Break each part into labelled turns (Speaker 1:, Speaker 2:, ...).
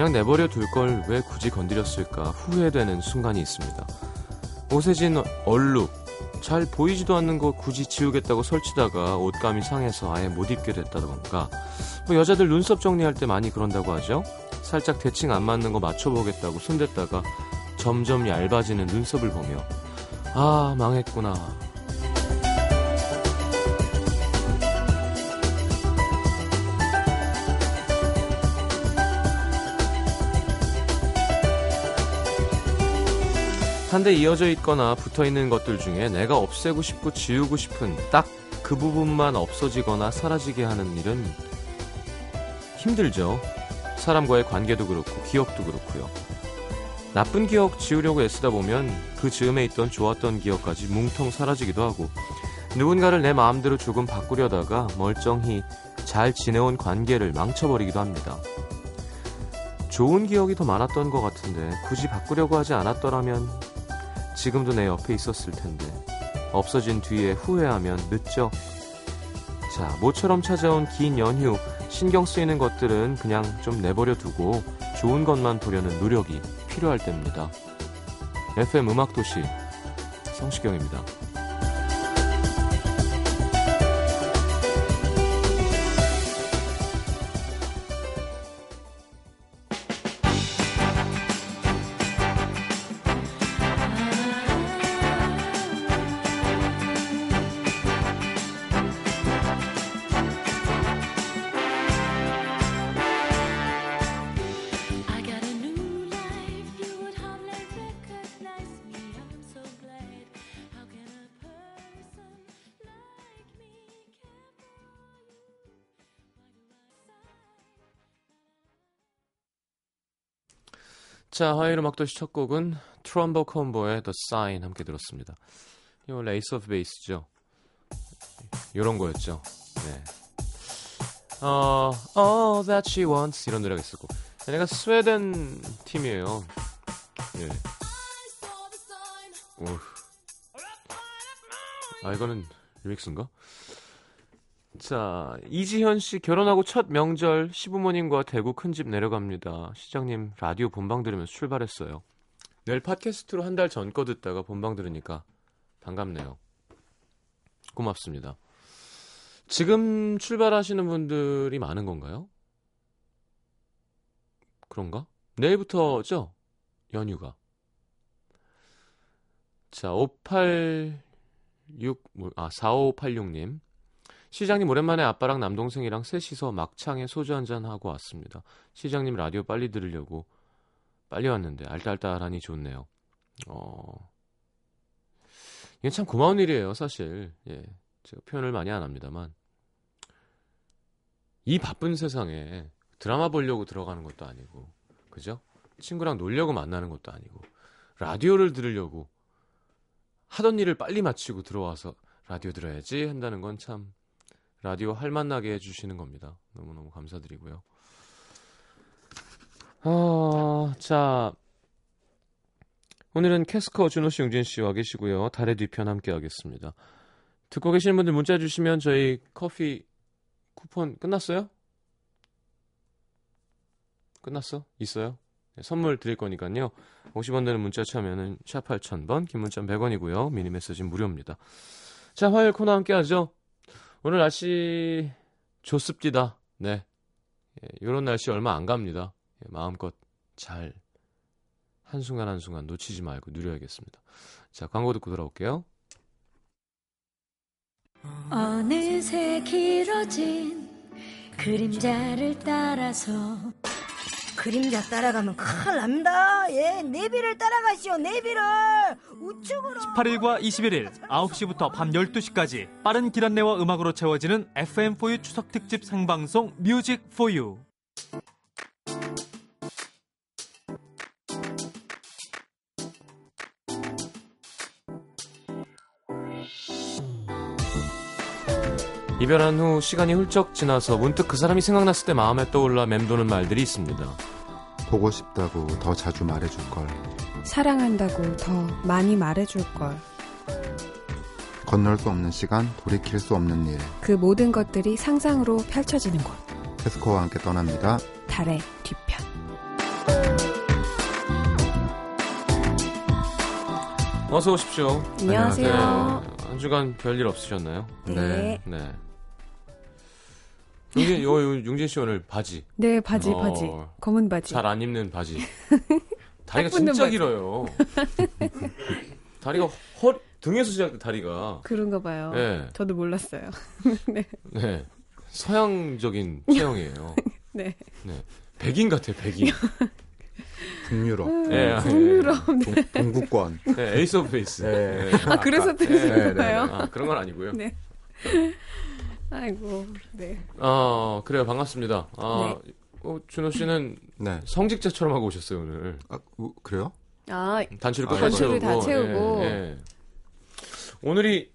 Speaker 1: 그냥 내버려 둘 걸 왜 굳이 건드렸을까 후회되는 순간이 있습니다. 옷에 진 얼룩, 잘 보이지도 않는 거 굳이 지우겠다고 설치다가 옷감이 상해서 아예 못 입게 됐다던가 뭐 여자들 눈썹 정리할 때 많이 그런다고 하죠. 살짝 대칭 안 맞는 거 맞춰보겠다고 손댔다가 점점 얇아지는 눈썹을 보며 아 망했구나 한데 이어져 있거나 붙어 있는 것들 중에 내가 없애고 싶고 지우고 싶은 딱 그 부분만 없어지거나 사라지게 하는 일은 힘들죠. 사람과의 관계도 그렇고 기억도 그렇고요. 나쁜 기억 지우려고 애쓰다 보면 그 즈음에 있던 좋았던 기억까지 뭉텅 사라지기도 하고 누군가를 내 마음대로 조금 바꾸려다가 멀쩡히 잘 지내온 관계를 망쳐버리기도 합니다. 좋은 기억이 더 많았던 것 같은데 굳이 바꾸려고 하지 않았더라면 지금도 내 옆에 있었을 텐데 없어진 뒤에 후회하면 늦죠. 자, 모처럼 찾아온 긴 연휴 신경 쓰이는 것들은 그냥 좀 내버려 두고 좋은 것만 보려는 노력이 필요할 때입니다. FM 음악도시 성시경입니다. 자, 화요일 음악도시 첫 곡은 트럼버 콤보의 The Sign 함께 들었습니다. 이거 에이스 오브 베이스죠. 요런 거였죠. 네. 어, All That She Wants 이런 노래가 있었고 얘네가 스웨덴 팀이에요. 예. 오. 아 이거는 리믹스인가? 자 이지현 씨 결혼하고 첫 명절 시부모님과 대구 큰 집 내려갑니다. 시장님 라디오 본방 들으면서 출발했어요. 내일 팟캐스트로 한 달 전 거 듣다가 본방 들으니까 반갑네요. 고맙습니다. 지금 출발하시는 분들이 많은 건가요? 그런가? 내일부터죠? 연휴가. 자, 586, 뭐, 아, 4586님. 시장님 오랜만에 아빠랑 남동생이랑 셋이서 막창에 소주 한잔 하고 왔습니다. 시장님 라디오 빨리 들으려고 빨리 왔는데 알딸딸하니 좋네요. 어. 이게 참 고마운 일이에요, 사실. 예. 제가 표현을 많이 안 합니다만. 이 바쁜 세상에 드라마 보려고 들어가는 것도 아니고, 그죠? 친구랑 놀려고 만나는 것도 아니고, 라디오를 들으려고 하던 일을 빨리 마치고 들어와서 라디오 들어야지 한다는 건 참 라디오 할만나게 해주시는 겁니다. 너무너무 감사드리고요. 아, 자. 오늘은 캐스커 준호 씨, 용진 씨 와 계시고요. 달의 뒤편 함께 하겠습니다. 듣고 계시는 분들 문자 주시면 저희 커피 쿠폰 끝났어요? 끝났어? 있어요? 네, 선물 드릴 거니까요. 50원 되는 문자 참여는 샵 8000번, 긴 문자 100원이고요. 미니 메시지 무료입니다. 자, 화요일 코너 함께 하죠. 오늘 날씨 좋습니다. 네. 예, 이런 날씨 얼마 안 갑니다. 예, 마음껏 잘 한순간 한순간 놓치지 말고 누려야겠습니다. 자, 광고 듣고 돌아올게요.
Speaker 2: 어느새 길어진 그림자를 따라서
Speaker 3: 그림자 따라가면 큰일 납니다. 예, 내비를 따라가시오, 내비를. 우측으로.
Speaker 4: 18일과 21일 9시부터 밤 12시까지 빠른 길 안내와 음악으로 채워지는 FM4U 추석 특집 생방송 뮤직 4U.
Speaker 1: 이별한 후 시간이 훌쩍 지나서 문득 그 사람이 생각났을 때 마음에 떠올라 맴도는 말들이 있습니다.
Speaker 5: 보고 싶다고 더 자주 말해줄 걸.
Speaker 6: 사랑한다고 더 많이 말해줄 걸.
Speaker 5: 건널 수 없는 시간, 돌이킬 수 없는 일.
Speaker 6: 그 모든 것들이 상상으로 펼쳐지는 곳.
Speaker 5: 테스코와 함께 떠납니다.
Speaker 6: 달의 뒤편.
Speaker 1: 어서 오십시오.
Speaker 6: 안녕하세요.
Speaker 1: 네, 한 주간 별일 없으셨나요?
Speaker 6: 네.
Speaker 1: 네. 용진, 요, 요, 용진 씨 오늘 바지.
Speaker 6: 네, 바지,
Speaker 1: 어,
Speaker 6: 바지. 검은 바지.
Speaker 1: 잘 안 입는 바지. 다리가 진짜
Speaker 6: 바지.
Speaker 1: 길어요. 다리가 허 등에서 시작돼 다리가.
Speaker 6: 그런가 봐요.
Speaker 1: 네.
Speaker 6: 저도 몰랐어요. 네.
Speaker 1: 네. 서양적인 체형이에요.
Speaker 6: 네.
Speaker 1: 네. 백인 같아요, 백인.
Speaker 5: 북유럽,
Speaker 1: 네,
Speaker 6: 북유럽.
Speaker 5: 동, 동구권.
Speaker 1: 네, 에이스 오브 베이스.
Speaker 5: 네.
Speaker 6: 아, 그래서
Speaker 1: 네,
Speaker 6: 뜨시는
Speaker 5: 네, 네,
Speaker 6: 거예요?
Speaker 1: 아, 그런 건 아니고요.
Speaker 6: 네. 아이고, 네.
Speaker 1: 아, 그래요. 반갑습니다. 아, 어, 준호 씨는
Speaker 5: 네.
Speaker 1: 성직자처럼 하고 오셨어요, 오늘.
Speaker 5: 아, 우- 그래요?
Speaker 6: 아,
Speaker 1: 단추를
Speaker 5: 아,
Speaker 1: 끝까지
Speaker 6: 단추를
Speaker 1: 채우고.
Speaker 6: 다 채우고.
Speaker 1: 예, 예. 오늘이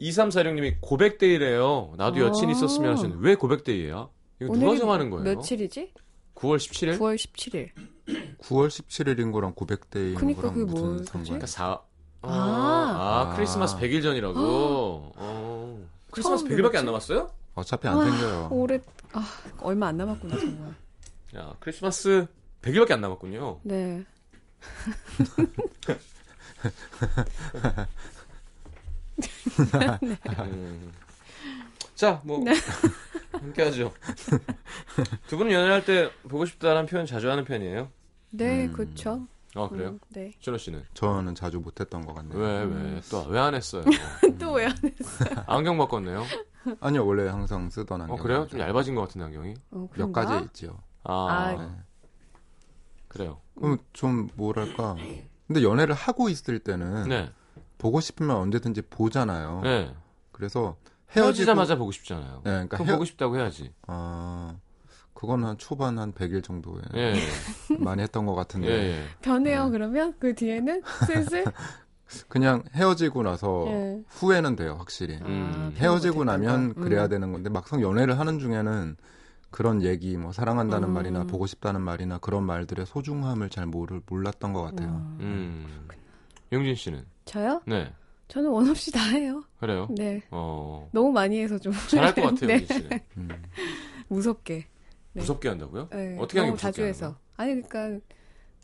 Speaker 1: 2346님이 고백데이래요. 나도 여친
Speaker 6: 아.
Speaker 1: 있었으면 하시는데 왜 고백데이예요? 이거 누가
Speaker 6: 오늘이
Speaker 1: 정하는 거예요?
Speaker 6: 며칠이지?
Speaker 1: 9월 17일?
Speaker 6: 9월 17일.
Speaker 5: 9월 17일인 거랑 900대인
Speaker 6: 그니까
Speaker 5: 거랑
Speaker 6: 그게
Speaker 5: 무슨
Speaker 6: 뭐지?
Speaker 5: 상관?
Speaker 1: 그러니까 4 아,
Speaker 6: 아.
Speaker 1: 아, 크리스마스 100일 전이라고. 어. 크리스마스
Speaker 6: 처음
Speaker 1: 100일밖에 안? 남았어요?
Speaker 5: 어차피 안
Speaker 6: 아,
Speaker 5: 생겨요.
Speaker 6: 올해, 아, 얼마 안 남았구나, 정말.
Speaker 1: 야, 크리스마스 100일밖에 안 남았군요.
Speaker 6: 네.
Speaker 1: 음. 자, 뭐
Speaker 6: 네.
Speaker 1: 함께 하죠. 두 분은 연애할 때 보고 싶다는 표현 자주 하는 편이에요?
Speaker 6: 네,
Speaker 5: 음.
Speaker 6: 그렇죠.
Speaker 1: 아 그래요?
Speaker 6: 음, 네.
Speaker 1: 준호 씨는
Speaker 5: 저는 자주 못했던 것 같네요.
Speaker 1: 왜 왜 또 왜 안 했어요?
Speaker 6: 또 왜안 해?
Speaker 1: 안경 바꿨네요.
Speaker 5: 아니요, 원래 항상 쓰던 안경.
Speaker 1: 어 그래요? 좀 얇아진 것 같은데 안경이.
Speaker 6: 어,
Speaker 5: 몇
Speaker 6: 그런가?
Speaker 5: 가지 있지요.
Speaker 1: 아,
Speaker 6: 아,
Speaker 5: 네.
Speaker 1: 그래요.
Speaker 5: 그럼 좀 뭐랄까. 근데 연애를 하고 있을 때는
Speaker 1: 네,
Speaker 5: 보고 싶으면 언제든지 보잖아요.
Speaker 1: 네.
Speaker 5: 그래서 헤어지고
Speaker 1: 헤어지자마자 보고 싶잖아요.
Speaker 5: 네, 그러니까 헤어...
Speaker 1: 보고 싶다고 해야지.
Speaker 5: 아, 그건 한 초반 한 100일 정도에
Speaker 1: 예,
Speaker 5: 많이 했던 것
Speaker 1: 예,
Speaker 5: 같은데
Speaker 1: 예.
Speaker 6: 변해요, 그러면? 그 뒤에는? 슬슬?
Speaker 5: 그냥 헤어지고 나서
Speaker 6: 예.
Speaker 5: 후회는 돼요, 확실히.
Speaker 1: 음.
Speaker 6: 아,
Speaker 5: 헤어지고
Speaker 6: 그런 거
Speaker 5: 나면
Speaker 6: 거.
Speaker 5: 그래야
Speaker 6: 음.
Speaker 5: 되는 건데 막상 연애를 하는 중에는 그런 얘기 뭐 사랑한다는
Speaker 6: 음.
Speaker 5: 말이나 보고 싶다는 말이나 그런 말들의 소중함을 잘 모르, 몰랐던 것 같아요.
Speaker 6: 음.
Speaker 1: 음. 용진 씨는
Speaker 6: 저요?
Speaker 1: 네,
Speaker 6: 저는 원 없이 다 해요.
Speaker 1: 그래요.
Speaker 6: 네.
Speaker 1: 어,
Speaker 6: 너무 많이 해서 좀
Speaker 1: 잘할 것 같아요,
Speaker 6: 네.
Speaker 5: 음.
Speaker 6: 무섭게. 네.
Speaker 1: 무섭게 한다고요?
Speaker 6: 네,
Speaker 1: 어떻게 하는 게
Speaker 6: 자주 해서. 아니 그러니까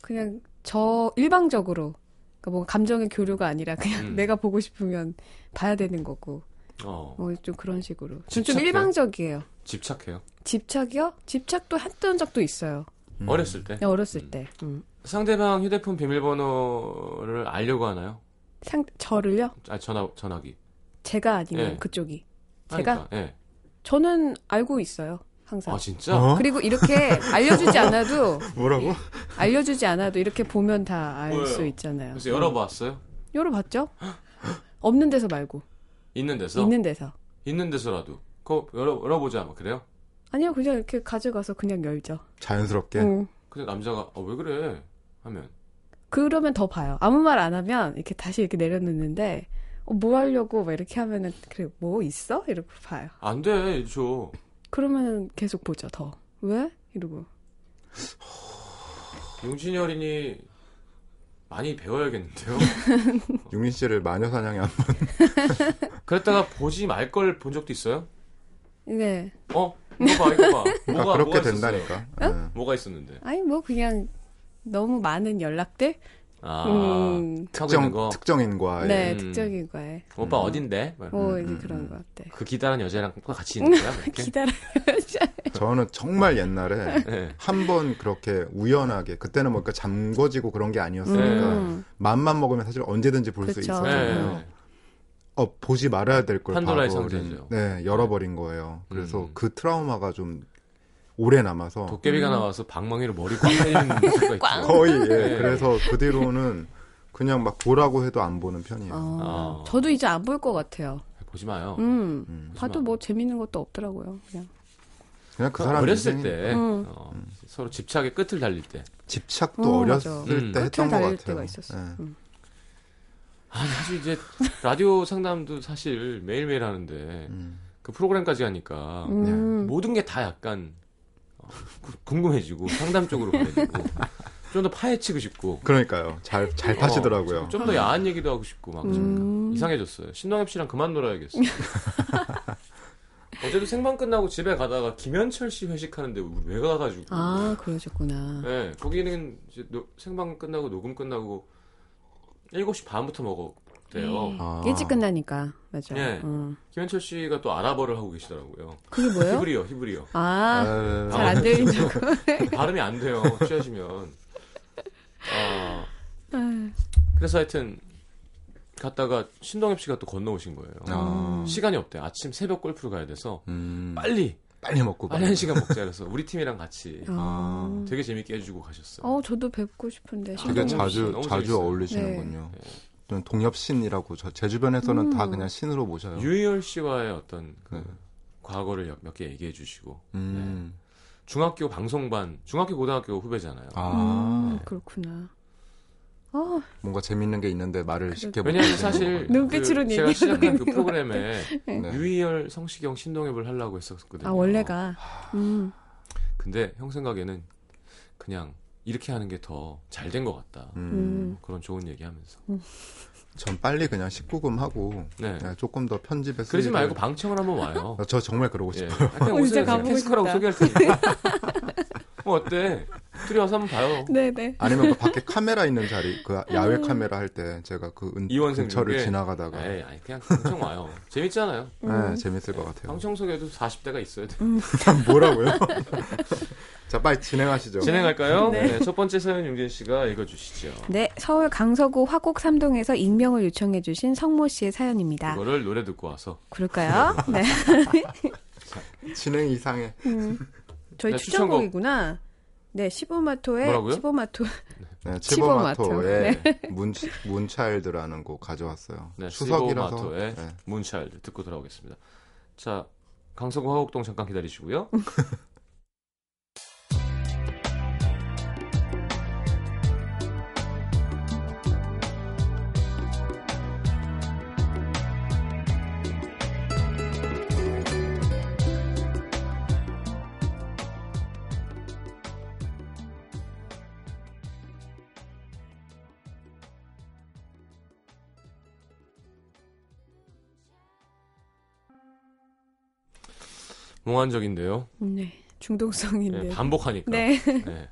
Speaker 6: 그냥 저 일방적으로 그러니까 뭐 감정의 교류가 아니라 그냥
Speaker 1: 음.
Speaker 6: 내가 보고 싶으면 봐야 되는 거고
Speaker 1: 어,
Speaker 6: 뭐좀 그런 식으로. 좀, 좀
Speaker 1: 집착해요?
Speaker 6: 일방적이에요.
Speaker 1: 집착해요.
Speaker 6: 집착이요? 집착도 했던 적도 있어요.
Speaker 5: 음.
Speaker 1: 어렸을 때
Speaker 6: 어렸을
Speaker 1: 음.
Speaker 6: 때. 음.
Speaker 1: 상대방 휴대폰 비밀번호를 알려고 하나요?
Speaker 6: 상 저를요?
Speaker 1: 아 전화 전화기.
Speaker 6: 제가 아니면
Speaker 1: 예.
Speaker 6: 그쪽이. 제가
Speaker 1: 하니까, 예.
Speaker 6: 저는 알고 있어요. 항상.
Speaker 1: 아 진짜?
Speaker 5: 어?
Speaker 6: 그리고 이렇게 알려주지 않아도
Speaker 5: 뭐라고?
Speaker 6: 알려주지 않아도 이렇게 보면 다 알? 수 있잖아요.
Speaker 1: 그래서 열어봤어요?
Speaker 6: 열어봤죠? 없는 데서 말고
Speaker 1: 있는 데서?
Speaker 6: 있는 데서.
Speaker 1: 있는 데서라도. 그거 열어 열어보자. 뭐 그래요?
Speaker 6: 아니요, 그냥 이렇게 가져가서 그냥 열죠.
Speaker 5: 자연스럽게.
Speaker 6: 응.
Speaker 1: 근데 남자가 어, 왜 그래? 하면
Speaker 6: 그러면 더 봐요. 아무 말 안 하면 이렇게 다시 이렇게 내려놓는데 어, 뭐 하려고 막 이렇게 하면은 그래 뭐 있어? 이러고 봐요.
Speaker 1: 안 돼. 저
Speaker 6: 그러면은 계속 보죠. 더 왜? 이러고
Speaker 1: 용진이 어린이 많이 배워야겠는데요.
Speaker 5: 용인 씨를 마녀 사냥에 한
Speaker 1: 그랬다가 보지 말 걸 본 적도 있어요?
Speaker 6: 네.
Speaker 1: 어? 이거 봐, 이거 봐.
Speaker 5: 번.
Speaker 1: 뭐가
Speaker 5: 그렇게
Speaker 1: 뭐가?
Speaker 5: 된다니까.
Speaker 6: 어?
Speaker 5: 네.
Speaker 1: 뭐가 있었는데?
Speaker 6: 아니 뭐 그냥 너무 많은 연락들.
Speaker 1: 아,
Speaker 6: 음.
Speaker 5: 특정
Speaker 1: 거.
Speaker 5: 특정인과의
Speaker 6: 네,
Speaker 1: 음.
Speaker 6: 특정인 거에.
Speaker 1: 오빠
Speaker 5: 음.
Speaker 1: 어딘데?
Speaker 6: 막뭐
Speaker 5: 음,
Speaker 6: 이제
Speaker 5: 음,
Speaker 6: 그런
Speaker 5: 음.
Speaker 6: 거 같대.
Speaker 1: 그 기다란 여자랑 같이 있는 거야? 그렇게?
Speaker 6: 기다려.
Speaker 5: 저는 정말 옛날에
Speaker 1: 네.
Speaker 5: 한번 그렇게 우연하게 그때는 뭐 그러니까 잠궈지고 그런 게 아니었으니까
Speaker 6: 음.
Speaker 5: 맘만 먹으면 사실 언제든지 볼 수. 있었잖아요.
Speaker 1: 네.
Speaker 5: 어 보지 말아야 될걸
Speaker 1: 상자죠.
Speaker 5: 네, 열어버린 거예요. 그래서
Speaker 1: 음.
Speaker 5: 그 트라우마가 좀 오래 남아서
Speaker 1: 도깨비가
Speaker 6: 음.
Speaker 1: 나와서 방망이로 머리 꽉 때리는 있죠.
Speaker 5: 거의 예.
Speaker 1: 네.
Speaker 5: 그래서 그 뒤로는 그냥 막 보라고 해도 안 보는 편이에요.
Speaker 6: 어,
Speaker 1: 아.
Speaker 6: 저도 이제 안 볼 것 같아요.
Speaker 1: 보지 마요.
Speaker 6: 음.
Speaker 5: 음.
Speaker 1: 보지
Speaker 6: 봐도
Speaker 1: 마.
Speaker 6: 뭐 재밌는 것도 없더라고요. 그냥.
Speaker 5: 그냥
Speaker 1: 그그
Speaker 5: 사람
Speaker 1: 어렸을
Speaker 5: 인생이
Speaker 1: 때
Speaker 6: 음.
Speaker 1: 어, 서로 집착의 끝을 달릴 때.
Speaker 5: 집착도
Speaker 6: 어,
Speaker 5: 어렸을. 때
Speaker 1: 음.
Speaker 6: 끝을
Speaker 5: 했던 것 같아요.
Speaker 6: 때가 있었어.
Speaker 5: 예.
Speaker 6: 음.
Speaker 1: 아, 사실 이제 라디오 상담도 사실 매일매일 하는데
Speaker 5: 음.
Speaker 1: 그 프로그램까지 하니까
Speaker 6: 음.
Speaker 1: 모든 게 다 약간 궁금해지고 상담 쪽으로 가지고 좀 더 파헤치고 싶고
Speaker 5: 그러니까요. 잘 잘 파시더라고요.
Speaker 1: 좀더 야한 얘기도 하고 싶고 막
Speaker 6: 음.
Speaker 1: 이상해졌어요. 신동엽 씨랑 그만 놀아야겠어. 어제도 생방 끝나고 집에 가다가 김현철 씨 회식하는데 우리 왜 가가지고.
Speaker 6: 아, 그러셨구나.
Speaker 1: 네, 거기는 이제 노- 생방 끝나고 녹음 끝나고 7시 반부터 먹었 대요.
Speaker 5: 아.
Speaker 6: 일찍 끝나니까 맞아.
Speaker 1: 네.
Speaker 6: 음.
Speaker 1: 김현철 씨가 또 아랍어를 하고 계시더라고요.
Speaker 6: 그게 뭐예요?
Speaker 1: 히브리어, 히브리어.
Speaker 6: 아,
Speaker 5: 아,
Speaker 6: 잘안 들린다고.
Speaker 1: 발음이 안 돼요. 취하시면. 아, 그래서 하여튼 갔다가 신동엽 씨가 또 건너오신 거예요.
Speaker 5: 아.
Speaker 1: 시간이 없대요. 아침 새벽 골프를 가야 돼서
Speaker 5: 음,
Speaker 1: 빨리
Speaker 5: 빨리 먹고
Speaker 1: 빨리 한 시간 먹자 그래서 우리 팀이랑 같이
Speaker 6: 아.
Speaker 1: 되게 재밌게 해주고 가셨어요.
Speaker 6: 어, 저도 뵙고 싶은데.
Speaker 5: 되게
Speaker 1: 너무
Speaker 5: 자주 자주
Speaker 1: 재밌어요.
Speaker 5: 어울리시는군요. 저는 동엽신이라고 저 제 주변에서는 다 그냥 신으로 모셔요.
Speaker 1: 유희열 씨와의 어떤 그
Speaker 5: 네.
Speaker 1: 과거를 몇 개 얘기해 주시고
Speaker 5: 음.
Speaker 1: 중학교 방송반 중학교 고등학교 후배잖아요.
Speaker 5: 아,
Speaker 6: 음, 그렇구나. 어,
Speaker 5: 뭔가 재밌는 게 있는데 말을 쉽게 못
Speaker 1: 왜냐하면
Speaker 5: 하시는
Speaker 1: 사실.
Speaker 6: 눈빛으로
Speaker 1: 그 제가 시작한 그 프로그램에
Speaker 5: 네.
Speaker 1: 유희열, 성시경, 신동엽을 하려고 했었거든요.
Speaker 6: 아, 원래가. 음.
Speaker 1: 근데 형 생각에는 그냥 이렇게 하는 게 더 잘 된 것 같다.
Speaker 5: 음.
Speaker 1: 그런 좋은 얘기하면서.
Speaker 5: 전 빨리 그냥 19금 하고
Speaker 1: 네.
Speaker 5: 그냥 조금 더 편집에
Speaker 1: 그러지 말고 방청을 한번 와요.
Speaker 5: 아, 저 정말 그러고
Speaker 1: 예.
Speaker 5: 싶어요.
Speaker 1: 아, 그냥
Speaker 6: 어,
Speaker 1: 오세요. 캐스커라고. 소개할 테니까. 뭐 어때? 둘이 와서 한번 봐요.
Speaker 6: 네네.
Speaker 5: 아니면 그 밖에 카메라 있는 자리, 그 야외 카메라 할 때 제가 그 은,
Speaker 1: 이원생
Speaker 5: 근처를
Speaker 1: 중에?
Speaker 5: 지나가다가
Speaker 1: 에이, 아니, 그냥 방청 와요. 재밌잖아요.
Speaker 5: 네, 재밌을 것 같아요.
Speaker 1: 방청 소개도 40대가 있어야 돼.
Speaker 5: 뭐라고요? 자, 빨리 진행하시죠.
Speaker 1: 진행할까요?
Speaker 6: 네.
Speaker 1: 네. 첫 번째 사연 윤진 씨가 읽어주시죠.
Speaker 6: 네, 서울 강서구 화곡 삼동에서 익명을 요청해주신 성모 씨의 사연입니다.
Speaker 1: 그거를 노래 듣고 와서.
Speaker 6: 그럴까요? 네.
Speaker 5: 진행 이상해.
Speaker 6: 음. 저희
Speaker 1: 네,
Speaker 6: 추천곡이구나. 네, 시보마토의
Speaker 1: 뭐라고요?
Speaker 6: 시보마토.
Speaker 5: 네,
Speaker 6: 치보마토.
Speaker 5: 치보마토의 문, 문차일드라는 곡 가져왔어요.
Speaker 1: 네,
Speaker 5: 추석이라서.
Speaker 1: 시보마토의
Speaker 5: 네.
Speaker 1: 문차일드 듣고 돌아오겠습니다. 자, 강서구 화곡동 잠깐 기다리시고요. 몽환적인데요.
Speaker 6: 네, 중독성인데.
Speaker 1: 네, 반복하니까.
Speaker 6: 네.
Speaker 1: 네.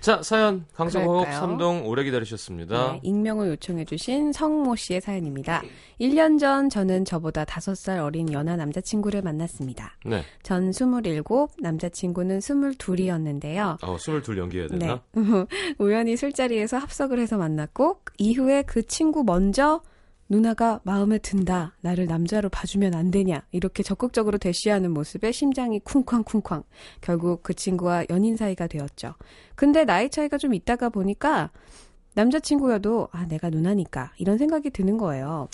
Speaker 1: 자, 사연
Speaker 6: 그럴까요?
Speaker 1: 삼동 오래 기다리셨습니다.
Speaker 6: 네, 익명을 요청해 주신 성모 씨의 사연입니다. 1년 전 저는 저보다 5살 어린 연하 남자친구를 만났습니다.
Speaker 1: 네.
Speaker 6: 전 27, 남자친구는 22이었는데요.
Speaker 1: 어, 22 연기해야 되나?
Speaker 6: 네. 우연히 술자리에서 합석을 해서 만났고 이후에 그 친구 먼저 누나가 마음에 든다. 나를 남자로 봐주면 안 되냐. 이렇게 적극적으로 대시하는 모습에 심장이 쿵쾅쿵쾅. 결국 그 친구와 연인 사이가 되었죠. 근데 나이 차이가 좀 있다가 보니까 남자친구여도 아 내가 누나니까 이런 생각이 드는 거예요.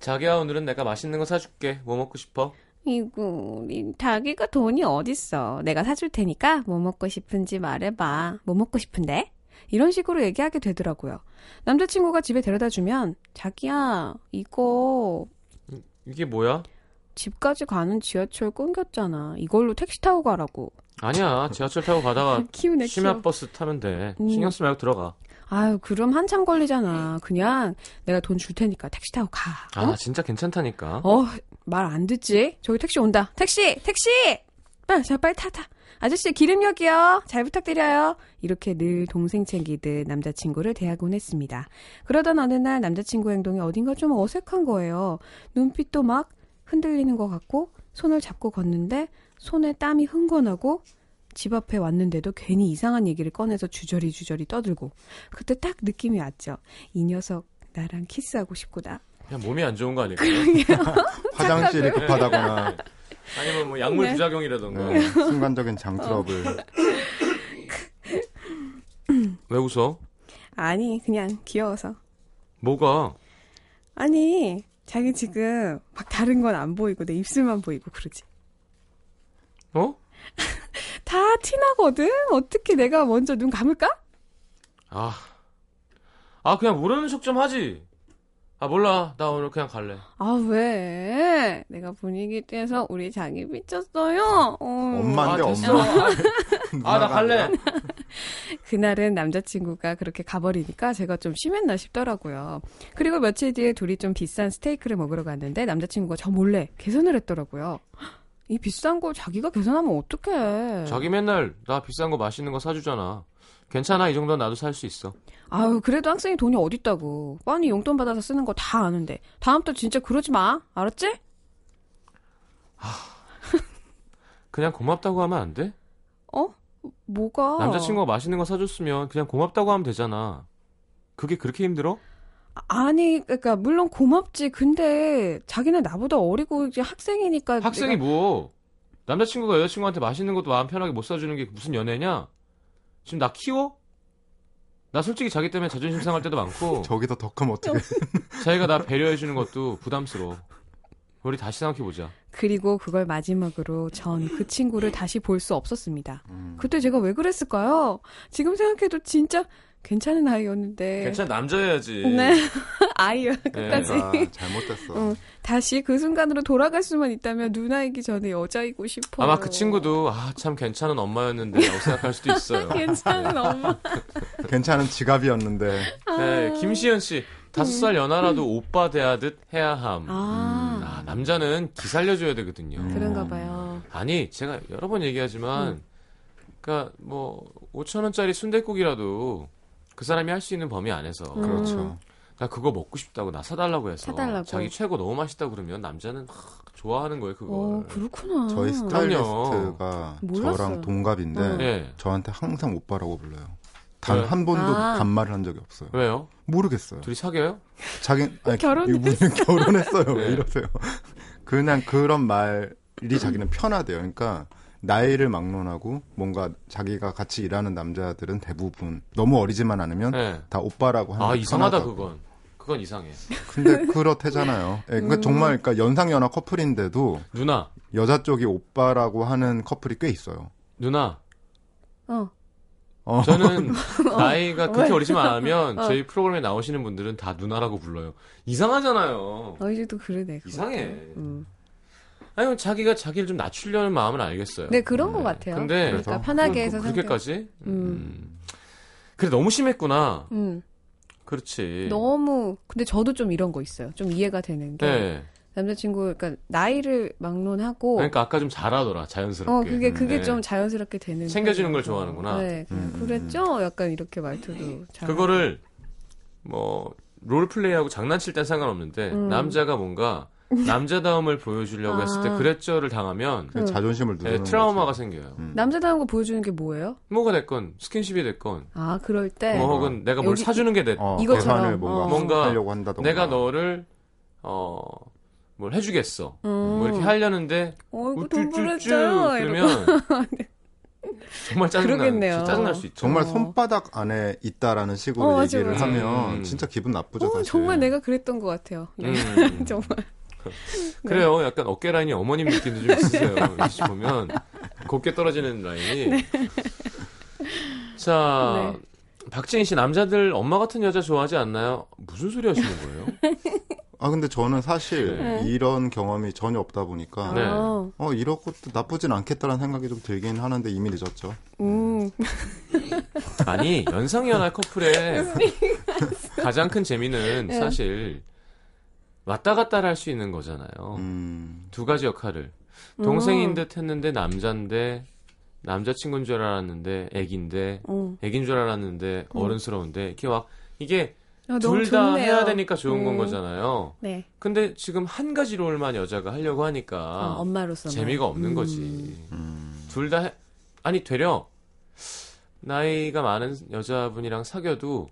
Speaker 1: 자기야, 오늘은 내가 맛있는 거 사줄게. 뭐 먹고 싶어?
Speaker 6: 이구, 니 자기가 돈이 어딨어. 내가 사줄 테니까 뭐 먹고 싶은지 말해봐. 뭐 먹고 싶은데? 이런 식으로 얘기하게 되더라고요. 남자친구가 집에 데려다 주면, 자기야, 이거
Speaker 1: 이게 뭐야?
Speaker 6: 집까지 가는 지하철 끊겼잖아. 이걸로 택시 타고 가라고.
Speaker 1: 아니야. 지하철 타고 가다가
Speaker 6: 키우네,
Speaker 1: 심야. 버스 타면 돼.
Speaker 6: 음.
Speaker 1: 신경 쓰지 말고 들어가.
Speaker 6: 아유, 그럼 한참 걸리잖아. 그냥 내가 돈 줄 테니까 택시 타고 가. 어?
Speaker 1: 아, 진짜 괜찮다니까.
Speaker 6: 어, 말 안 듣지? 저기 택시 온다. 택시! 택시! 빨리, 자, 빨리 타, 타. 아저씨, 기름역이요. 잘 부탁드려요. 이렇게 늘 동생 챙기듯 남자친구를 대하곤 했습니다. 그러던 어느 날 남자친구 행동이 어딘가 좀 어색한 거예요. 눈빛도 막 흔들리는 것 같고, 손을 잡고 걷는데, 손에 땀이 흥건하고, 집 앞에 왔는데도 괜히 이상한 얘기를 꺼내서 주저리 주저리 떠들고, 그때 딱 느낌이 왔죠. 이 녀석, 나랑 키스하고 싶구나.
Speaker 1: 그냥 몸이 안 좋은 거 아닐까요?
Speaker 5: 화장실이 급하다거나
Speaker 1: 아니면 뭐 약물
Speaker 6: 네.
Speaker 1: 부작용이라던가.
Speaker 5: 네, 순간적인 장 트러블.
Speaker 1: 왜 웃어?
Speaker 6: 아니, 그냥 귀여워서.
Speaker 1: 뭐가?
Speaker 6: 아니, 자기 지금 막 다른 건 안 보이고 내 입술만 보이고 그러지.
Speaker 1: 어?
Speaker 6: 다 티나거든? 어떻게 내가 먼저 눈 감을까?
Speaker 1: 아. 아, 그냥 모르는 척 좀 하지. 아, 몰라. 나 오늘 그냥 갈래.
Speaker 6: 아, 왜? 내가 분위기 떼서 우리 자기 미쳤어요. 어.
Speaker 5: 엄마인데
Speaker 1: 아,
Speaker 5: 엄마.
Speaker 1: 됐어. 아, 나 갈래.
Speaker 6: 그날은 남자친구가 그렇게 가버리니까 제가 좀 심했나 싶더라고요. 그리고 며칠 뒤에 둘이 좀 비싼 스테이크를 먹으러 갔는데 남자친구가 저 몰래 계산을 했더라고요. 이 비싼 걸 자기가 계산하면 어떡해.
Speaker 1: 자기 맨날 나 비싼 거 맛있는 거 사주잖아. 괜찮아 이 정도는 나도 살 수 있어.
Speaker 6: 아유, 그래도 학생이 돈이 어딨다고. 뻔히 용돈 받아서 쓰는 거 다 아는데. 다음부터 진짜 그러지 마. 알았지?
Speaker 1: 그냥 고맙다고 하면 안 돼?
Speaker 6: 어? 뭐가?
Speaker 1: 남자친구가 맛있는 거 사줬으면 그냥 고맙다고 하면 되잖아. 그게 그렇게 힘들어?
Speaker 6: 아니, 그러니까 물론 고맙지. 근데 자기는 나보다 어리고 이제 학생이니까
Speaker 1: 학생이
Speaker 6: 내가-
Speaker 1: 뭐 남자친구가 여자친구한테 맛있는 것도 마음 편하게 못 사주는 게 무슨 연애냐? 지금 나 키워? 나 솔직히 자기 때문에 자존심 상할 때도 많고
Speaker 5: 저기다 더 크면 어떻게?
Speaker 1: 자기가 나 배려해 주는 것도 부담스러워. 우리 다시 생각해 보자.
Speaker 6: 그리고 그걸 마지막으로 전 그 친구를 다시 볼 수 없었습니다.
Speaker 5: 음.
Speaker 6: 그때 제가 왜 그랬을까요? 지금 생각해도 진짜 괜찮은 아이였는데.
Speaker 1: 괜찮아 남자여야지.
Speaker 6: 네. 아이야, 끝까지.
Speaker 5: 내가 잘못됐어.
Speaker 6: 응. 다시 그 순간으로 돌아갈 수만 있다면 누나이기 전에 여자이고 싶어.
Speaker 1: 아마 그 친구도 아 참 괜찮은 엄마였는데 라고 생각할 수도 있어요.
Speaker 6: 괜찮은 엄마.
Speaker 5: 괜찮은 지갑이었는데
Speaker 1: 네, 김시현 씨 다섯 살 연하라도 오빠 대하듯 해야 함.
Speaker 6: 아,
Speaker 1: 아, 남자는 기 살려줘야 되거든요.
Speaker 5: 음.
Speaker 6: 그런가 봐요.
Speaker 1: 아니 제가 여러 번 얘기하지만 그러니까 뭐 5천 원짜리 순댓국이라도 그 사람이 할 수 있는 범위 안에서
Speaker 6: 음.
Speaker 5: 그렇죠.
Speaker 1: 나 그거 먹고 싶다고 나 사달라고 해서
Speaker 6: 사달라고.
Speaker 1: 자기 최고 너무 맛있다 그러면 남자는 하, 좋아하는 거예요 그걸.
Speaker 6: 어, 그렇구나.
Speaker 5: 저희. 스타일리스트가
Speaker 6: 몰랐어요.
Speaker 5: 저랑 동갑인데
Speaker 6: 어.
Speaker 1: 예.
Speaker 5: 저한테 항상 오빠라고 불러요. 단
Speaker 1: 왜?
Speaker 5: 한 번도
Speaker 6: 아.
Speaker 5: 반말을 한 적이 없어요.
Speaker 1: 왜요?
Speaker 5: 모르겠어요.
Speaker 1: 둘이 사귀어요?
Speaker 5: 자기 아니,
Speaker 6: 결혼-
Speaker 5: 이거 무슨 결혼했어요? 왜
Speaker 1: 네.
Speaker 5: 이러세요? 그냥 그런 말이 자기는 편하대요. 그러니까 나이를 막론하고 뭔가 자기가 같이 일하는 남자들은 대부분 너무 어리지만 않으면
Speaker 1: 네.
Speaker 5: 다 오빠라고 하는 아게
Speaker 1: 이상하다
Speaker 5: 편하다고.
Speaker 1: 그건. 그건 이상해.
Speaker 5: 근데 그렇대잖아요. 예, 그러니까 정말 그러니까 연상 연하 커플인데도
Speaker 1: 누나,
Speaker 5: 여자 쪽이 오빠라고 하는 커플이 꽤 있어요.
Speaker 1: 누나.
Speaker 6: 어.
Speaker 5: 어.
Speaker 1: 저는 나이가 그렇게 어리지만 않으면
Speaker 6: 어.
Speaker 1: 저희 프로그램에 나오시는 분들은 다 누나라고 불러요. 이상하잖아요.
Speaker 6: 어이도 그러네.
Speaker 1: 이상해.
Speaker 6: 음.
Speaker 1: 아니 자기가 자기를 좀 낮추려는 마음은 알겠어요.
Speaker 6: 네, 그런 것 같아요.
Speaker 1: 근데
Speaker 6: 그러니까? 편하게 해서
Speaker 1: 그, 렇게까지
Speaker 6: 음.
Speaker 1: 음. 그래 너무 심했구나.
Speaker 6: 음.
Speaker 1: 그렇지.
Speaker 6: 너무 근데 저도 좀 이런 거 있어요. 좀 이해가 되는 게
Speaker 1: 네.
Speaker 6: 남자친구 그러니까 나이를 막론하고
Speaker 1: 그러니까 아까 좀 잘하더라 자연스럽게.
Speaker 6: 어 그게 그게
Speaker 1: 네.
Speaker 6: 좀 자연스럽게 되는
Speaker 1: 챙겨주는 걸. 좋아하는구나.
Speaker 6: 네,
Speaker 5: 음, 음,
Speaker 6: 그랬죠. 약간 이렇게 말투도 잘.
Speaker 1: 그거를 뭐 롤플레이하고 장난칠 땐 상관없는데
Speaker 6: 음.
Speaker 1: 남자가 뭔가 남자다움을 보여주려고 했을 때
Speaker 6: 아.
Speaker 1: 그랬죠를 당하면
Speaker 5: 그 자존심을
Speaker 1: 네,
Speaker 5: 누르는
Speaker 1: 트라우마가
Speaker 5: 거지.
Speaker 1: 생겨요.
Speaker 5: 음.
Speaker 6: 남자다운 거 보여주는 게 뭐예요?
Speaker 1: 뭐가 됐건 스킨십이 됐건
Speaker 6: 아 그럴 때
Speaker 1: 뭐 혹은 내가 뭘
Speaker 6: 여기-
Speaker 1: 사주는 게 됐건
Speaker 5: 어,
Speaker 6: 이것처럼,
Speaker 5: 뭔가,
Speaker 6: 어.
Speaker 1: 뭔가
Speaker 5: 하려고 한다던가.
Speaker 1: 내가 너를 어 뭘 해주겠어.
Speaker 6: 음.
Speaker 1: 뭐 이렇게 하려는데
Speaker 6: 어이구 돈
Speaker 1: 우쭈쭈쭈
Speaker 6: 벌었죠. 이러고.
Speaker 1: 그러면 정말 짜증나. 짜증날 수 있죠.
Speaker 5: 정말
Speaker 6: 어.
Speaker 5: 손바닥 안에 있다라는 식으로
Speaker 6: 어, 맞아,
Speaker 5: 얘기를
Speaker 6: 맞아.
Speaker 5: 하면
Speaker 1: 음.
Speaker 5: 진짜 기분 나쁘죠
Speaker 6: 어,
Speaker 5: 사실.
Speaker 6: 정말 내가 그랬던 것 같아요. 네.
Speaker 1: 음.
Speaker 6: 정말.
Speaker 1: 그래요. 약간 어깨 라인이 어머님 느낌도 좀 있으세요. 이렇게 보면 곱게 떨어지는 라인이.
Speaker 6: 네.
Speaker 1: 자, 박지인 씨 남자들 엄마 같은 여자 좋아하지 않나요? 무슨 소리 하시는 거예요?
Speaker 5: 아 근데 저는 사실
Speaker 6: 네.
Speaker 5: 이런 경험이 전혀 없다 보니까
Speaker 1: 네.
Speaker 6: 아,
Speaker 5: 어 이런 것도 나쁘진 않겠다라는 생각이 좀 들긴 하는데 이미 늦었죠.
Speaker 6: 음.
Speaker 1: 아니 연상연하 커플의 가장 큰 재미는
Speaker 6: 네.
Speaker 1: 사실 왔다 갔다 할 수 있는 거잖아요.
Speaker 5: 음.
Speaker 1: 두 가지 역할을 동생인 듯 했는데 남잔데 남자친구인 줄 알았는데 애긴데
Speaker 6: 음.
Speaker 1: 애긴 줄 알았는데 어른스러운데 이렇게 막 이게
Speaker 6: 아, 너무
Speaker 1: 둘다
Speaker 6: 좋네요.
Speaker 1: 해야 되니까 좋은 건
Speaker 6: 음.
Speaker 1: 거잖아요.
Speaker 6: 네.
Speaker 1: 근데 지금 한 가지 롤만 여자가 하려고 하니까
Speaker 6: 아, 엄마로서
Speaker 1: 재미가 없는 거지.
Speaker 5: 음.
Speaker 1: 둘다 아니 되려 나이가 많은 여자분이랑 사귀어도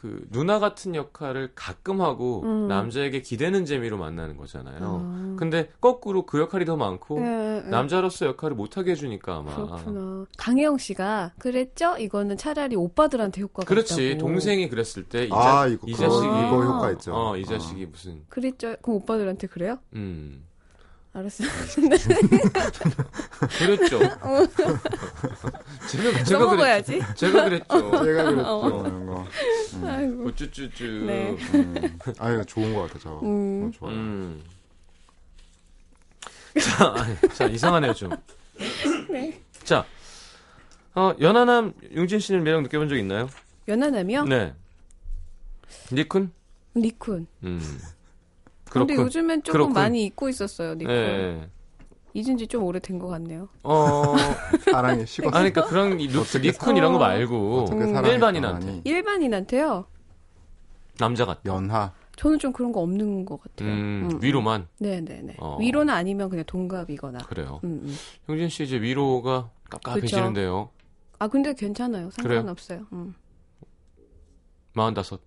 Speaker 1: 그 누나 같은 역할을 가끔 하고
Speaker 6: 음.
Speaker 1: 남자에게 기대는 재미로 만나는 거잖아요.
Speaker 6: 아.
Speaker 1: 근데 거꾸로 그 역할이 더 많고
Speaker 6: 네, 네.
Speaker 1: 남자로서 역할을 못하게 해주니까 아마
Speaker 6: 그렇구나. 강혜영 씨가 그랬죠? 이거는 차라리 오빠들한테 효과가
Speaker 1: 그렇지
Speaker 6: 있다고.
Speaker 1: 동생이 그랬을 때이
Speaker 5: 아
Speaker 1: 자-
Speaker 5: 이거
Speaker 1: 이 자식이
Speaker 5: 이거 효과 있죠.
Speaker 1: 어 이 자식이 무슨
Speaker 6: 그랬죠? 그럼 오빠들한테 그래요?
Speaker 1: 음
Speaker 6: 알았어.
Speaker 1: 그랬죠. 제가 제가 그랬
Speaker 6: 써먹어야지.
Speaker 1: 제가 그랬죠.
Speaker 5: 제가 그랬죠.
Speaker 6: 어.
Speaker 5: 이런 거.
Speaker 6: 아이고.
Speaker 1: 우쭈쭈쭈.
Speaker 6: 네.
Speaker 5: 음. 아유 좋은 것 같아 저.
Speaker 6: 음.
Speaker 5: 어, 좋아요.
Speaker 1: 음. 자, 아니, 자 이상하네요 좀.
Speaker 6: 네.
Speaker 1: 자, 어, 연하남 용진 씨는 매력 느껴본 적 있나요?
Speaker 6: 연하남이요?
Speaker 1: 네. 니쿤?
Speaker 6: 니쿤.
Speaker 1: 음.
Speaker 6: 근데
Speaker 1: 그렇군.
Speaker 6: 요즘엔 조금
Speaker 1: 그렇군.
Speaker 6: 많이 잊고 있었어요, 니쿤.
Speaker 1: 예.
Speaker 6: 잊은 지 좀 오래된 것 같네요.
Speaker 1: 어,
Speaker 5: 사랑이 식었어.
Speaker 1: 아니, 그러니까 그런 이 루- 리쿤 이런 거 말고
Speaker 6: 음.
Speaker 1: 일반인한테.
Speaker 6: 일반인한테요.
Speaker 1: 남자 같다.
Speaker 5: 연하.
Speaker 6: 저는 좀 그런 거 없는 것 같아요.
Speaker 1: 음,
Speaker 6: 음,
Speaker 1: 위로만
Speaker 6: 네네네.
Speaker 1: 어.
Speaker 6: 위로는 아니면 그냥 동갑이거나.
Speaker 1: 그래요.
Speaker 6: 음, 음.
Speaker 1: 형진 씨 이제 위로가 깝깝해지는데요.
Speaker 6: 아 근데 괜찮아요.
Speaker 1: 그래요?
Speaker 6: 상관없어요. 음.
Speaker 1: 마흔다섯.